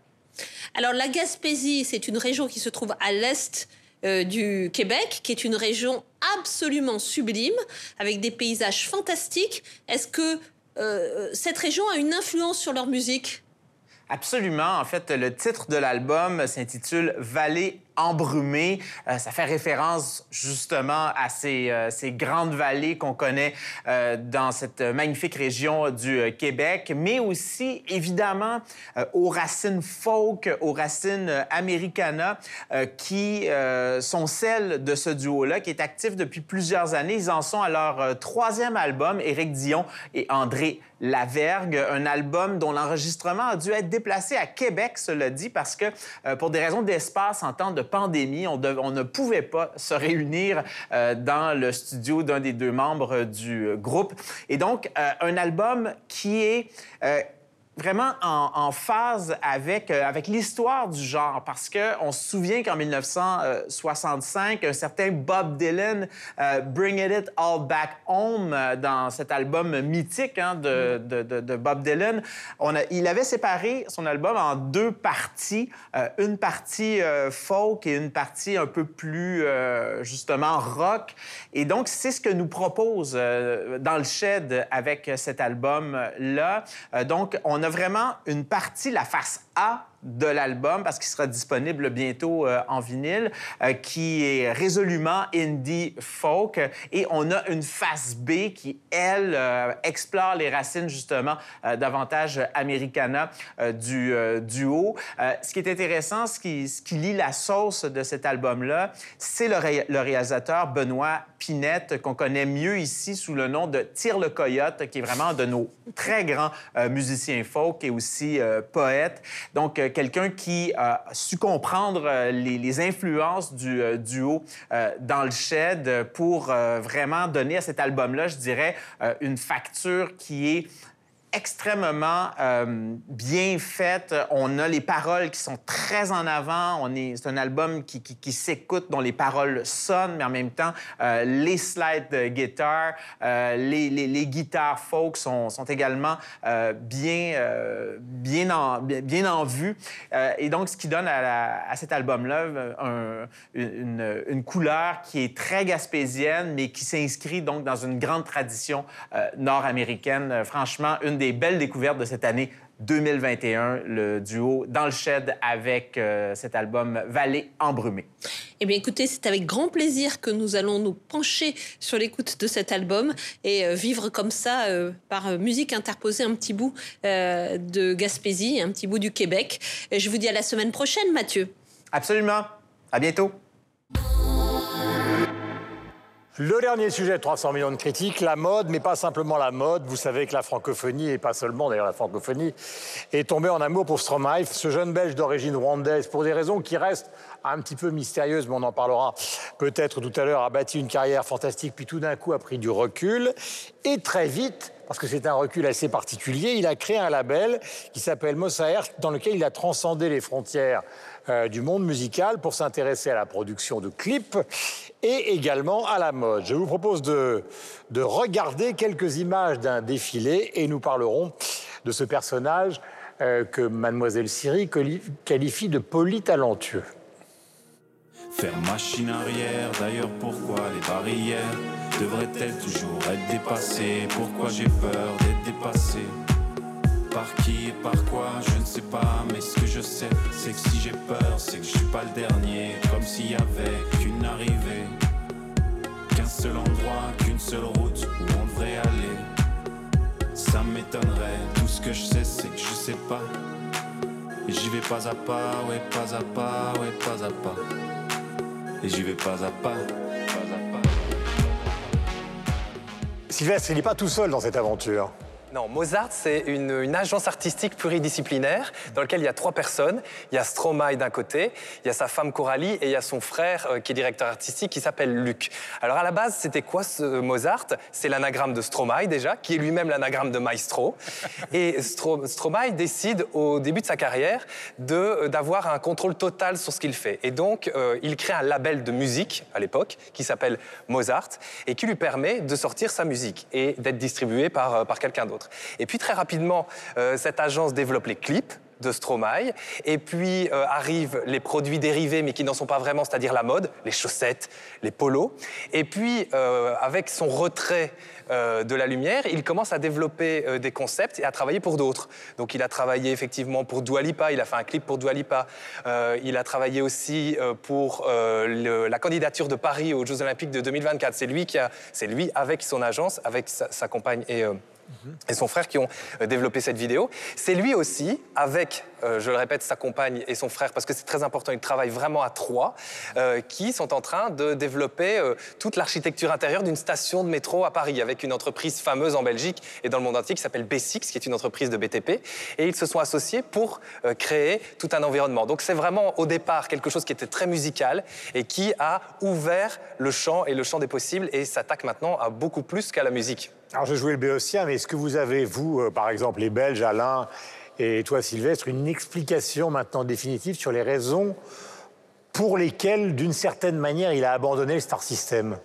Alors, la Gaspésie, c'est une région qui se trouve à l'est euh, du Québec, qui est une région absolument sublime, avec des paysages fantastiques. Est-ce que euh, cette région a une influence sur leur musique? Absolument. En fait, le titre de l'album s'intitule Vallée embrumée. Euh, ça fait référence justement à ces, euh, grandes vallées qu'on connaît euh, dans cette magnifique région du Québec, mais aussi évidemment aux racines folk, aux racines americana, qui sont celles de ce duo-là, qui est actif depuis plusieurs années. Ils en sont à leur troisième album, Éric Dion et André Lavergue, un album dont l'enregistrement a dû être déplacé à Québec, cela dit, parce que pour des raisons d'espace en temps de pandémie, on, ne pouvait pas se réunir euh, dans le studio d'un des deux membres du euh, groupe. Et donc, euh, un album qui est... vraiment en, phase avec, euh, avec l'histoire du genre, parce qu'on se souvient qu'en 1965, un certain Bob Dylan, euh, Bring It It All Back Home, euh, dans cet album mythique hein, de, de- Bob Dylan, on a, il avait séparé son album en deux parties, une partie folk et une partie un peu plus, justement, rock. Et donc, c'est ce que nous propose dans le shed avec cet album-là. Donc, on a vraiment une partie, la face A de l'album, parce qu'il sera disponible bientôt euh, en vinyle, euh, qui est résolument indie folk. Et on a une face B qui, elle, euh, explore les racines, justement, davantage americana du duo. Ce qui est intéressant, ce qui, ce qui lie la sauce de cet album-là, c'est le, ré- le réalisateur Benoît Pinette, qu'on connaît mieux ici sous le nom de Tire le Coyote, qui est vraiment de nos très grands musiciens folk et aussi euh, poète. Donc, quelqu'un qui a su comprendre euh, les, influences du euh, duo euh, dans le shed pour vraiment donner à cet album-là, je dirais, une facture qui est extrêmement euh, bien faite. On a les paroles qui sont très en avant. C'est un album qui, s'écoute, dont les paroles sonnent, mais en même temps, euh, les slides de guitare, euh, les, guitares folk sont, également euh, bien, bien, en, bien, en vue. Et donc, ce qui donne à, cet album-là un- une, une couleur qui est très gaspésienne, mais qui s'inscrit donc dans une grande tradition nord-américaine. Franchement, une des belles découvertes de cette année 2021, le duo dans le shed avec euh, cet album Vallée embrumée. Eh bien, écoutez, c'est avec grand plaisir que nous allons nous pencher sur l'écoute de cet album et euh, vivre comme ça, euh, par musique interposée, un petit bout de Gaspésie, un petit bout du Québec. Et je vous dis à la semaine prochaine, Mathieu. Absolument. À bientôt. Le dernier sujet, 300 millions de critiques, la mode, mais pas simplement la mode. Vous savez que la francophonie, et pas seulement d'ailleurs la francophonie, est tombée en amour pour Stromae, ce jeune Belge d'origine rwandaise, pour des raisons qui restent un petit peu mystérieuses, mais on en parlera peut-être tout à l'heure, a bâti une carrière fantastique, puis tout d'un coup a pris du recul. Et très vite, parce que c'est un recul assez particulier. Il a créé un label qui s'appelle Mossaer, dans lequel il a transcendé les frontières euh, du monde musical pour s'intéresser à la production de clips et également à la mode. Je vous propose de, de regarder quelques images d'un défilé et nous parlerons de ce personnage euh, que mademoiselle Siri qualifie de polytalentueux. Faire machine arrière, d'ailleurs pourquoi les barrières devraient-elles toujours être dépassées? Pourquoi j'ai peur d'être dépassé Par qui et par quoi, je ne sais pas, mais ce que je sais, c'est que si j'ai peur, c'est que je suis pas le dernier, comme s'il y avait qu'une arrivée, qu'un seul endroit, qu'une seule route où on devrait aller. Ça m'étonnerait, tout ce que je sais, c'est que je sais pas. Et j'y vais pas à pas, ouais, pas à pas, ouais, pas à pas et j'y vais pas à pas. Sylvestre, il n'est pas tout seul dans cette aventure. Non, Mozart, c'est une, agence artistique pluridisciplinaire dans laquelle il y a trois personnes. Il y a Stromae d'un côté, il y a sa femme Coralie et il y a son frère euh, qui est directeur artistique qui s'appelle Luc. Alors à la base, c'était quoi ce Mozart? C'est l'anagramme de Stromae déjà, qui est lui-même l'anagramme de Maestro. Et Stromae décide au début de sa carrière euh, d'avoir un contrôle total sur ce qu'il fait. Et donc, euh, il crée un label de musique à l'époque qui s'appelle Mozart et qui lui permet de sortir sa musique et d'être distribué par, par quelqu'un d'autre. Et puis très rapidement, euh, cette agence développe les clips de Stromae. Et puis euh, arrivent les produits dérivés, mais qui n'en sont pas vraiment, c'est-à-dire la mode, les chaussettes, les polos. Et puis, euh, avec son retrait de la lumière, il commence à développer des concepts et à travailler pour d'autres. Donc, il a travaillé effectivement pour Dua Lipa, il a fait un clip pour Dua Lipa. il a travaillé aussi pour la candidature de Paris aux Jeux Olympiques de 2024. C'est lui qui a, c'est lui avec son agence, avec sa, sa compagne et et son frère qui ont euh, développé cette vidéo. C'est lui aussi, avec, euh, je le répète, sa compagne et son frère, parce que c'est très important, ils travaillent vraiment à trois, euh, qui sont en train de développer toute l'architecture intérieure d'une station de métro à Paris, avec une entreprise fameuse en Belgique et dans le monde entier qui s'appelle B6, qui est une entreprise de BTP. Et ils se sont associés pour créer tout un environnement. Donc c'est vraiment au départ quelque chose qui était très musical et qui a ouvert le champ et le champ des possibles et s'attaque maintenant à beaucoup plus qu'à la musique. Alors, je jouais le béotien, mais est-ce que vous avez, vous, euh, par exemple, les Belges, Alain et toi, Sylvestre, une explication maintenant définitive sur les raisons pour lesquelles, d'une certaine manière, il a abandonné le Star System?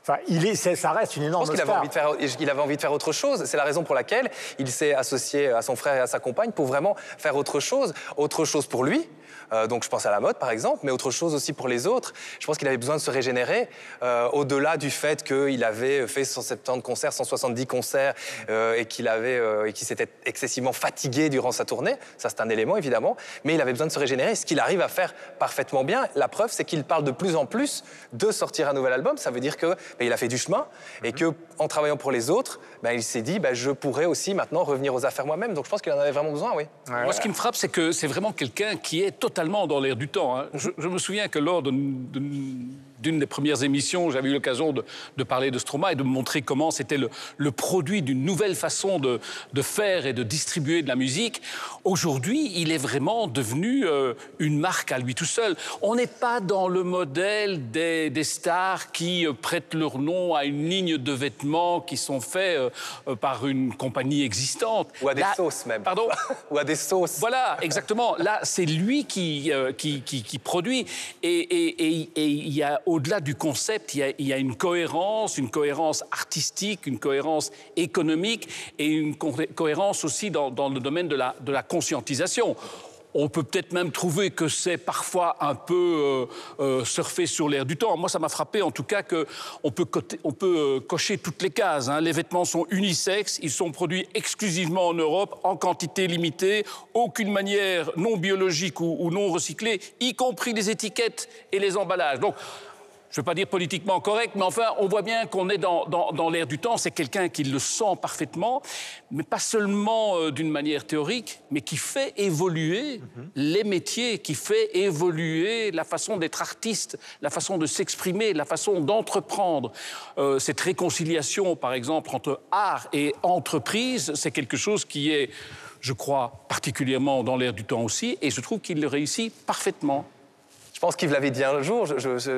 Enfin, il est, ça reste une énorme Je pense qu'il avait, envie de faire, il avait envie de faire autre chose. C'est la raison pour laquelle il s'est associé à son frère et à sa compagne pour vraiment faire autre chose. Autre chose pour lui, euh, donc je pense à la mode par exemple, mais autre chose aussi pour les autres. Je pense qu'il avait besoin de se régénérer euh, au-delà du fait qu'il avait fait 170 concerts, 170 concerts euh, et qu'il avait et qu'il s'était excessivement fatigué durant sa tournée. Ça c'est un élément évidemment, mais il avait besoin de se régénérer. Ce qu'il arrive à faire parfaitement bien. La preuve c'est qu'il parle de plus en plus de sortir un nouvel album. Ça veut dire que ben, il a fait du chemin et que en travaillant pour les autres, ben, il s'est dit ben, je pourrais aussi maintenant revenir aux affaires moi-même. Donc je pense qu'il en avait vraiment besoin, oui. Moi, ce qui me frappe, c'est que c'est vraiment quelqu'un qui est totalement dans l'air du temps. Hein. Je, me souviens que lors d'une des premières émissions, j'avais eu l'occasion de, parler de Stroma et de montrer comment c'était le, produit d'une nouvelle façon de, faire et de distribuer de la musique. Aujourd'hui, il est vraiment devenu euh, une marque à lui tout seul. On n'est pas dans le modèle des, stars qui euh, prêtent leur nom à une ligne de vêtements qui sont faits euh, par une compagnie existante. Ou à des sauces même. Pardon Ou à des sauces. Voilà, exactement. Là, c'est lui qui euh, qui, qui, produit. Et il y a, au-delà du concept, il y, a, une cohérence, une cohérence artistique, une cohérence économique et une cohérence aussi dans, le domaine de la, de la conscientisation. On peut peut-être même trouver que c'est parfois un peu euh, euh, surfer sur l'air du temps. Moi, ça m'a frappé en tout cas qu'on peut, on peut euh, cocher toutes les cases. Hein. Les vêtements sont unisexes, ils sont produits exclusivement en Europe, en quantité limitée, aucune manière non biologique ou, ou non recyclée, y compris les étiquettes et les emballages. Donc, je ne veux pas dire politiquement correct, mais enfin, on voit bien qu'on est dans, dans, l'air du temps. C'est quelqu'un qui le sent parfaitement, mais pas seulement euh, d'une manière théorique, mais qui fait évoluer mhm. les métiers, qui fait évoluer la façon d'être artiste, la façon de s'exprimer, la façon d'entreprendre. Euh, cette réconciliation, par exemple, entre art et entreprise, c'est quelque chose qui est, je crois, particulièrement dans l'air du temps aussi, et je trouve qu'il le réussit parfaitement. Je pense qu'Yves l'avait dit un jour,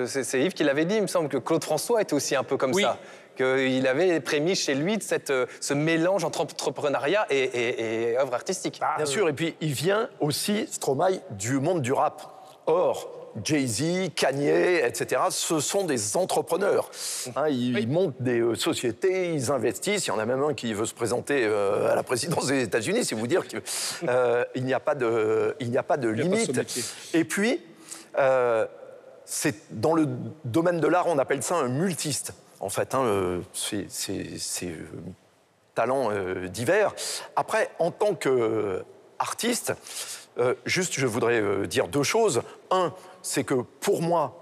c'est Yves qui l'avait dit, il me semble que Claude François était aussi un peu comme ça. qu'il avait les prémices chez lui de cette, euh, ce mélange entre entrepreneuriat et, et- et œuvre artistique. Bien sûr, et puis il vient aussi, Stromae, du monde du rap. Or, Jay-Z, Kanye, etc., ce sont des entrepreneurs. Hein, ils, ils montent des euh, sociétés, ils investissent. Il y en a même un qui veut se présenter euh, à la présidence des États-Unis, c'est vous dire qu'il n'y a pas de, il n'y a pas de pas limite. et puis, euh, c'est dans le domaine de l'art, on appelle ça un multiste. En fait, hein, euh, c'est euh, euh, divers. Après, en tant qu'artiste, juste je voudrais dire deux choses. Un, c'est que pour moi,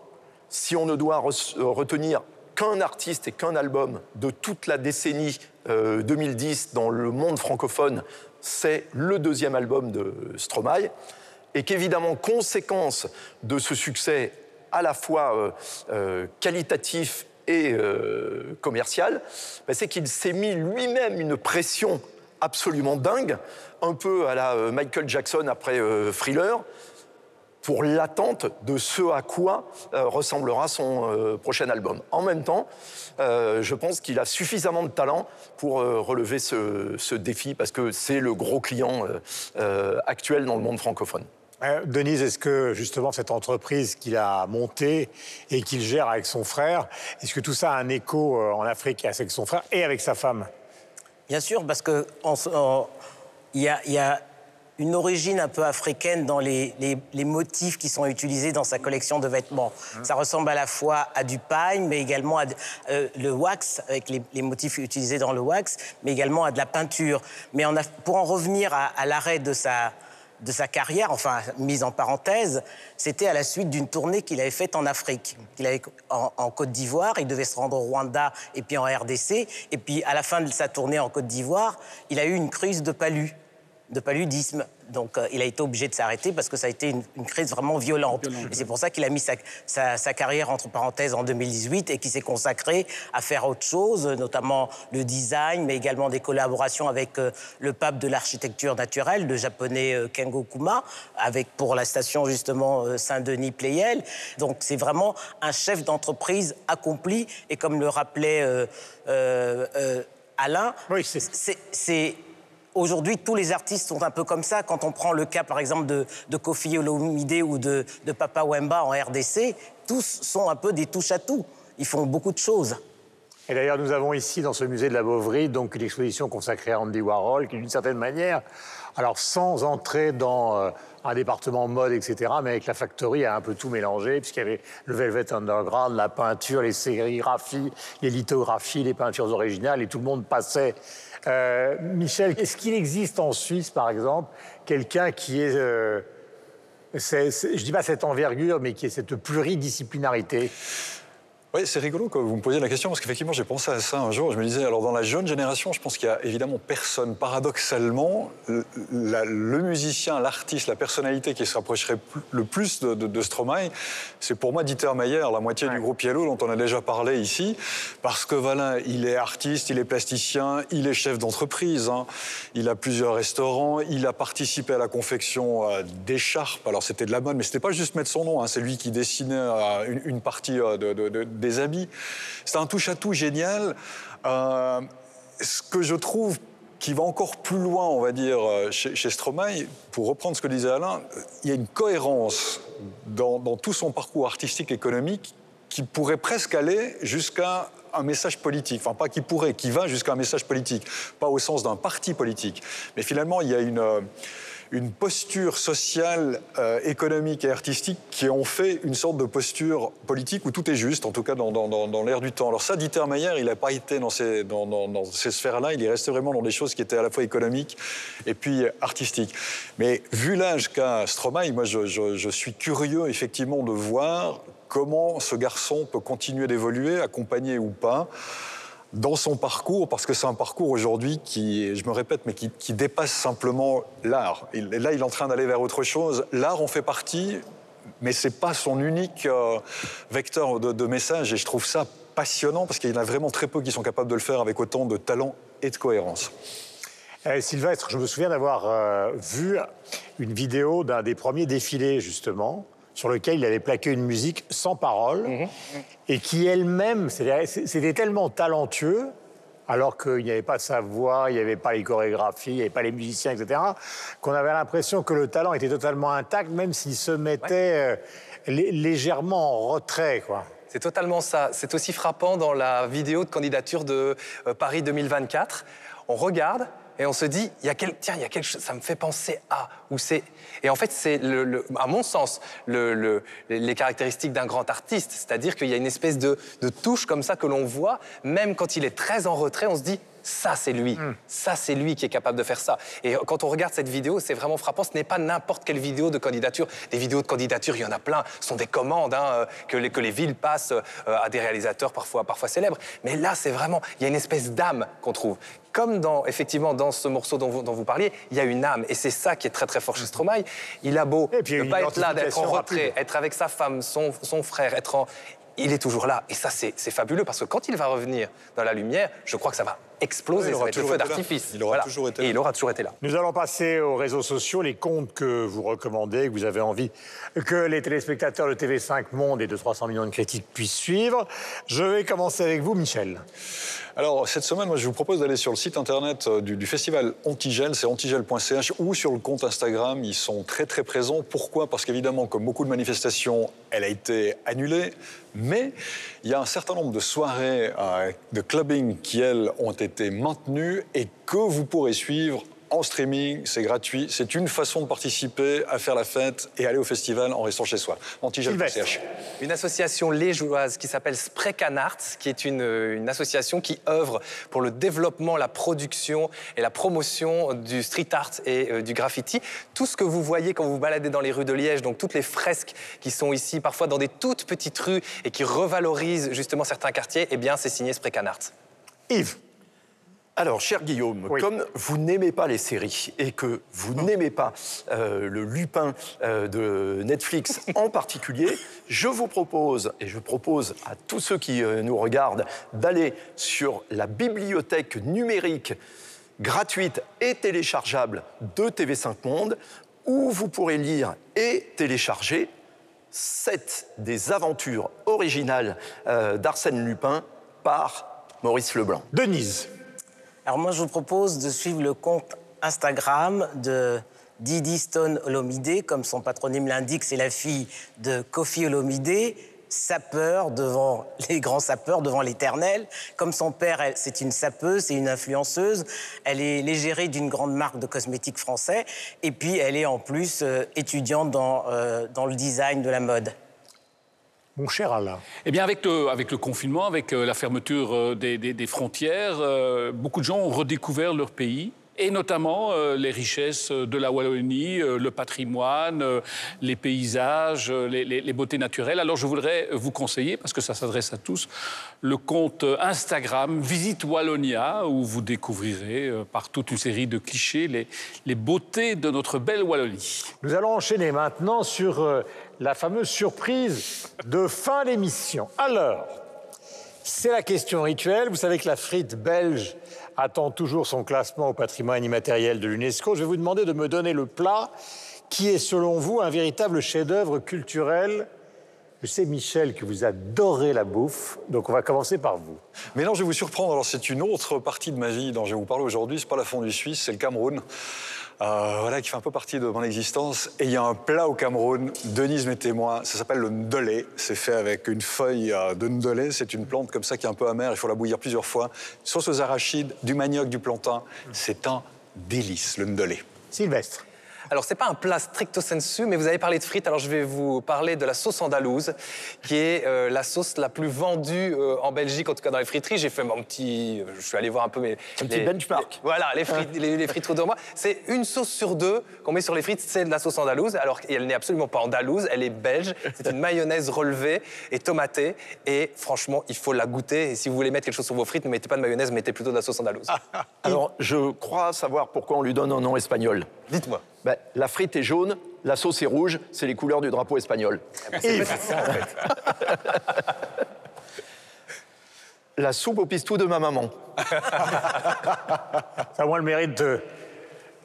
si on ne doit re- retenir qu'un artiste et qu'un album de toute la décennie euh, 2010 dans le monde francophone, c'est le deuxième album de Stromae. Et qu'évidemment, conséquence de ce succès à la fois euh, euh, qualitatif et euh, commercial, ben, c'est qu'il s'est mis lui-même une pression absolument dingue, un peu à la Michael Jackson après Thriller, pour l'attente de ce à quoi ressemblera son prochain album. En même temps, je pense qu'il a suffisamment de talent pour relever ce, défi, parce que c'est le gros client actuel dans le monde francophone. Euh, Denise, est-ce que justement cette entreprise qu'il a montée et qu'il gère avec son frère, est-ce que tout ça a un écho euh, en Afrique avec son frère et avec sa femme? Bien sûr, parce que il y, a, il y a une origine un peu africaine dans les, les- les motifs qui sont utilisés dans sa collection de vêtements. Ça ressemble à la fois à du paille, mais également à de- euh, le wax, avec les, les motifs utilisés dans le wax, mais également à de la peinture. Mais on a- pour en revenir à, à l'arrêt de sa, de sa carrière, enfin mise en parenthèse, c'était à la suite d'une tournée qu'il avait faite en Afrique. Il avait en, en Côte d'Ivoire, il devait se rendre au Rwanda et puis en RDC. Et puis à la fin de sa tournée en Côte d'Ivoire, il a eu une crise de palu, de paludisme. Donc euh, il a été obligé de s'arrêter parce que ça a été une, une crise vraiment violente. Et c'est pour ça qu'il a mis sa, sa- sa carrière entre parenthèses en 2018 et qu'il s'est consacré à faire autre chose, notamment le design, mais également des collaborations avec euh, le pape de l'architecture naturelle, le japonais euh, Kengo Kuma, avec pour la station justement euh, Saint-Denis Pleyel. Donc c'est vraiment un chef d'entreprise accompli et comme le rappelait euh, euh, euh, Alain, Oui, c'est Aujourd'hui, tous les artistes sont un peu comme ça. Quand on prend le cas, par exemple, de, Kofi Olomide ou de, Papa Wemba en RDC, tous sont un peu des touche-à-tout. Ils font beaucoup de choses. Et d'ailleurs, nous avons ici, dans ce musée de la Beauvry, donc une exposition consacrée à Andy Warhol, qui, d'une certaine manière, alors sans entrer dans euh, un département mode, etc., mais avec la factory, a un peu tout mélangé, puisqu'il y avait le Velvet Underground, la peinture, les sérigraphies, les lithographies, les peintures originales, et tout le monde passait. Euh, Michel, est-ce qu'il existe en Suisse, par exemple, quelqu'un qui est... euh, c'est- je dis pas cette envergure, mais qui est cette pluridisciplinarité? Oui, c'est rigolo que vous me posiez la question parce qu'effectivement, j'ai pensé à ça un jour. Je me disais, alors dans la jeune génération, je pense qu'il y a évidemment personne. Paradoxalement, le, la- le musicien, l'artiste, la personnalité qui se rapprocherait le plus de, de- de Stromae, c'est pour moi Dieter Mayer, la moitié du groupe Yellow dont on a déjà parlé ici. Parce que voilà, il est artiste, il est plasticien, il est chef d'entreprise. hein. Il a plusieurs restaurants, il a participé à la confection euh, d'écharpes. Alors c'était de la mode, mais c'était pas juste mettre son nom. hein. C'est lui qui dessinait euh, une, une partie euh, de- des habits. C'est un touche-à-tout génial. Euh, ce que je trouve qui va encore plus loin, on va dire, euh, chez, chez Stromae, pour reprendre ce que disait Alain, il y a une cohérence dans, dans tout son parcours artistique et économique qui pourrait presque aller jusqu'à un message politique. Enfin, pas qui pourrait, qui va jusqu'à un message politique. Pas au sens d'un parti politique. Mais finalement, il y a une, euh, une posture sociale, euh, économique et artistique qui ont fait une sorte de posture politique où tout est juste, en tout cas dans, dans, dans, dans l'air du temps. Alors ça, Dieter Mayer, il n'a pas été dans ces, ces sphères-là, il est resté vraiment dans des choses qui étaient à la fois économiques et puis artistiques. Mais vu l'âge qu'a Stromae, moi je, je, je suis curieux effectivement de voir comment ce garçon peut continuer d'évoluer, accompagné ou pas dans son parcours, parce que c'est un parcours aujourd'hui qui, je me répète, mais qui, dépasse simplement l'art. Là, il est en train d'aller vers autre chose. L'art en fait partie, mais c'est pas son unique euh, vecteur de, de message. Et je trouve ça passionnant, parce qu'il y en a vraiment très peu qui sont capables de le faire avec autant de talent et de cohérence. Euh, Sylvestre, je me souviens d'avoir euh, vu une vidéo d'un des premiers défilés, justement, sur lequel il avait plaqué une musique sans parole Mhm. et qui elle-même, c'était tellement talentueux, alors qu'il n'y avait pas sa voix, il n'y avait pas les chorégraphies, il n'y avait pas les musiciens, etc., qu'on avait l'impression que le talent était totalement intact, même s'il se mettait euh, lé- légèrement en retrait, quoi. C'est totalement ça. C'est aussi frappant dans la vidéo de candidature de euh, Paris 2024. On regarde et on se dit, il y a quel... tiens, il y a quelque chose, ça me fait penser à, ou c'est... Et en fait, c'est, le, le- à mon sens, le- le- les caractéristiques d'un grand artiste. C'est-à-dire qu'il y a une espèce de, de touche comme ça que l'on voit, même quand il est très en retrait, on se dit, ça c'est lui, ça c'est lui qui est capable de faire ça. Et quand on regarde cette vidéo, c'est vraiment frappant. Ce n'est pas n'importe quelle vidéo de candidature. Des vidéos de candidature, il y en a plein. Ce sont des commandes hein, euh, que, les, que les villes passent euh, à des réalisateurs parfois, parfois célèbres. Mais là, c'est vraiment, il y a une espèce d'âme qu'on trouve. Comme dans, effectivement, dans ce morceau dont vous, dont vous parliez, il y a une âme. Et c'est ça qui est très très fort chez Stromae. Il a beau ne pas être là, d'être en retrait, rapide. être avec sa femme, son, son frère, être en... Il est toujours là. Et ça, c'est fabuleux parce que quand il va revenir dans la lumière, je crois que ça va exploser. Oui, il ça aura va être le toujours feu été là. d'artifice. Il aura toujours été Et là. il aura toujours été là. Nous allons passer aux réseaux sociaux, les comptes que vous recommandez, que vous avez envie que les téléspectateurs de TV5 Monde et de 300 millions de critiques puissent suivre. Je vais commencer avec vous, Michel. Alors, cette semaine, moi, je vous propose d'aller sur le site internet euh, du, du festival Antigel, c'est antigel.ch, ou sur le compte Instagram. Ils sont très, très présents. Pourquoi? Parce qu'évidemment, comme beaucoup de manifestations, elle a été annulée. Mais il y a un certain nombre de soirées euh, de clubbing qui, elles, ont été maintenues et que vous pourrez suivre en streaming, c'est gratuit, c'est une façon de participer à faire la fête et aller au festival en restant chez soi. Antigel.ch. Une association liégeoise qui s'appelle Sprecanart, qui est une, une association qui œuvre pour le développement, la production et la promotion du street art et euh, du graffiti. Tout ce que vous voyez quand vous vous baladez dans les rues de Liège, donc toutes les fresques qui sont ici, parfois dans des toutes petites rues et qui revalorisent justement certains quartiers, eh bien, c'est signé Sprecanart. Yves. Alors, cher Guillaume, Oui. comme vous n'aimez pas les séries et que vous n'aimez pas euh, le Lupin euh, de Netflix en particulier, je vous propose, et je propose à tous ceux qui euh, nous regardent, d'aller sur la bibliothèque numérique gratuite et téléchargeable de TV5 Monde, où vous pourrez lire et télécharger sept des aventures originales d'Arsène Lupin par Maurice Leblanc. Denise. Alors moi, je vous propose de suivre le compte Instagram de Didi Stone Olomide. Comme son patronyme l'indique, c'est la fille de Kofi Olomide, sapeur devant les grands sapeurs, devant l'éternel. Comme son père, c'est une sapeuse, c'est une influenceuse. Elle est l'égérée d'une grande marque de cosmétiques français. Et puis, elle est en plus euh, étudiante dans, euh, dans le design de la mode. Mon cher Alain. Eh bien, avec le, avec le confinement, avec euh, la fermeture euh, des, frontières, euh, beaucoup de gens ont redécouvert leur pays. Et notamment euh, les richesses de la Wallonie, euh, le patrimoine, euh, les paysages, euh, les, beautés naturelles. Alors je voudrais vous conseiller, parce que ça s'adresse à tous, le compte Instagram Visite Wallonia, où vous découvrirez euh, par toute une série de clichés les, beautés de notre belle Wallonie. Nous allons enchaîner maintenant sur euh, la fameuse surprise de fin d'émission. Alors, c'est la question rituelle. Vous savez que la frite belge attend toujours son classement au patrimoine immatériel de l'UNESCO. Je vais vous demander de me donner le plat qui est, selon vous, un véritable chef-d'œuvre culturel. Je sais, Michel, que vous adorez la bouffe, donc on va commencer par vous. Mais non, je vais vous surprendre. Alors, c'est une autre partie de ma vie dont je vais vous parler aujourd'hui. C'est pas la fondue suisse, c'est le Cameroun. Euh, voilà, qui fait un peu partie de mon existence. Et il y a un plat au Cameroun, Denise, mes témoins, ça s'appelle le ndolé. C'est fait avec une feuille euh, de ndolé. C'est une plante comme ça qui est un peu amère. Il faut la bouillir plusieurs fois. Sauce aux arachides, du manioc, du plantain. C'est un délice, le ndolé. Sylvestre. Alors, c'est pas un plat stricto sensu, mais vous avez parlé de frites, alors je vais vous parler de la sauce andalouse, qui est euh, la sauce la plus vendue euh, en Belgique, en tout cas dans les friteries. J'ai fait mon petit. Je suis allé voir un peu mes. Un petit benchmark. les- voilà, les frites, les, les frites de moi. C'est une sauce sur deux qu'on met sur les frites, c'est de la sauce andalouse. Alors, elle n'est absolument pas andalouse, elle est belge. C'est une mayonnaise relevée et tomatée. Et franchement, il faut la goûter. Et si vous voulez mettre quelque chose sur vos frites, ne mettez pas de mayonnaise, mettez plutôt de la sauce andalouse. Alors, je crois savoir pourquoi on lui donne un nom espagnol. Dites-moi. Ben, la frite est jaune, la sauce est rouge, c'est les couleurs du drapeau espagnol. Yves. La soupe au pistou de ma maman. Ça a moins le mérite de,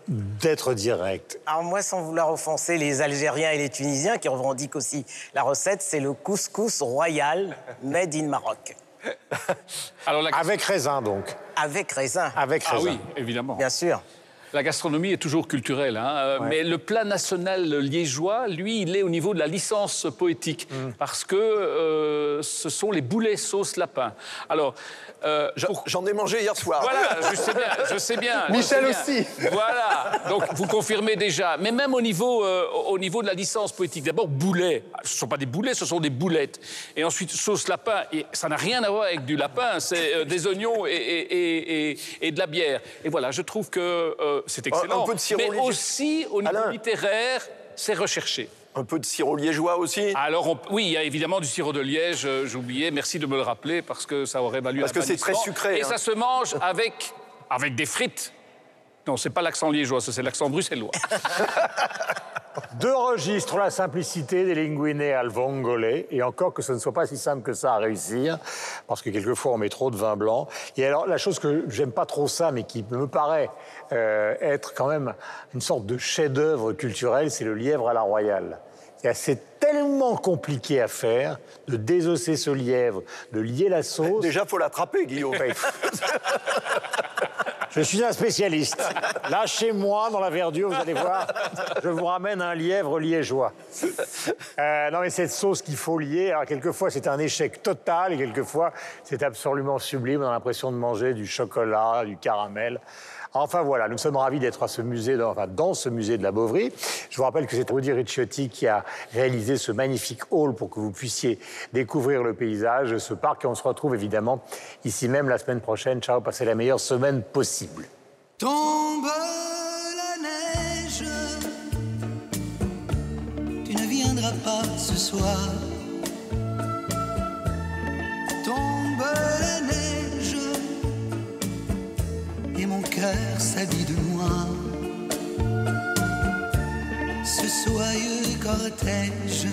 d'être direct. Alors moi, sans vouloir offenser les Algériens et les Tunisiens qui revendiquent aussi la recette, c'est le couscous royal made in Maroc. Alors, la... Avec raisin, donc. Avec raisin. Avec Ah raisin. oui, évidemment. Bien sûr. La gastronomie est toujours culturelle, hein, euh, mais le plat national liégeois, lui, il est au niveau de la licence poétique, parce que euh, ce sont les boulets sauce lapin. Alors, euh, J'en ai mangé hier soir. Voilà, je sais bien, je sais bien. je Michel sais bien. aussi. Voilà, donc vous confirmez déjà. Mais même au niveau, euh, au niveau de la licence poétique, d'abord boulet. Ce ne sont pas des boulets, ce sont des boulettes. Et ensuite sauce lapin. Et ça n'a rien à voir avec du lapin, c'est des oignons et, et- et- et- et de la bière. Et voilà, je trouve que euh, c'est excellent. un peu de sirop Mais aussi au niveau Alain. littéraire, c'est recherché. Un peu de sirop liégeois aussi. Alors, on- oui, il y a évidemment du sirop de liège, euh, oublié, merci de me le rappeler, parce que ça aurait valu Parce un que c'est très sucré, Et hein. ça se mange avec, avec des frites. Non, c'est pas l'accent liégeois, ça c'est l'accent bruxellois. Deux registres, la simplicité des linguine al vongole, et encore que ce ne soit pas si simple que ça à réussir, parce que quelquefois on met trop de vin blanc. Et alors la chose que j'aime pas trop ça, mais qui me paraît euh, être quand même une sorte de chef-d'œuvre culturel, c'est le lièvre à la royale. C'est tellement compliqué à faire de désosser ce lièvre, de lier la sauce. Déjà, faut l'attraper, Guillaume. Je suis un spécialiste. Là, chez moi, dans la verdure, vous allez voir, je vous ramène un lièvre liégeois. Euh, non, mais cette sauce qu'il faut lier, alors quelquefois c'est un échec total et quelquefois c'est absolument sublime. On a l'impression de manger du chocolat, du caramel. Enfin voilà, nous sommes ravis d'être à ce musée, dans, ce musée de la Beauvrie. Je vous rappelle que c'est Rudy Ricciotti qui a réalisé ce magnifique hall pour que vous puissiez découvrir le paysage, ce parc. Et on se retrouve évidemment ici même la semaine prochaine. Ciao, passez la meilleure semaine possible. Tombe la neige, ne pas ce soir. Tombe la neige, et mon cœur s'habille de noir. Ce soyeux cortège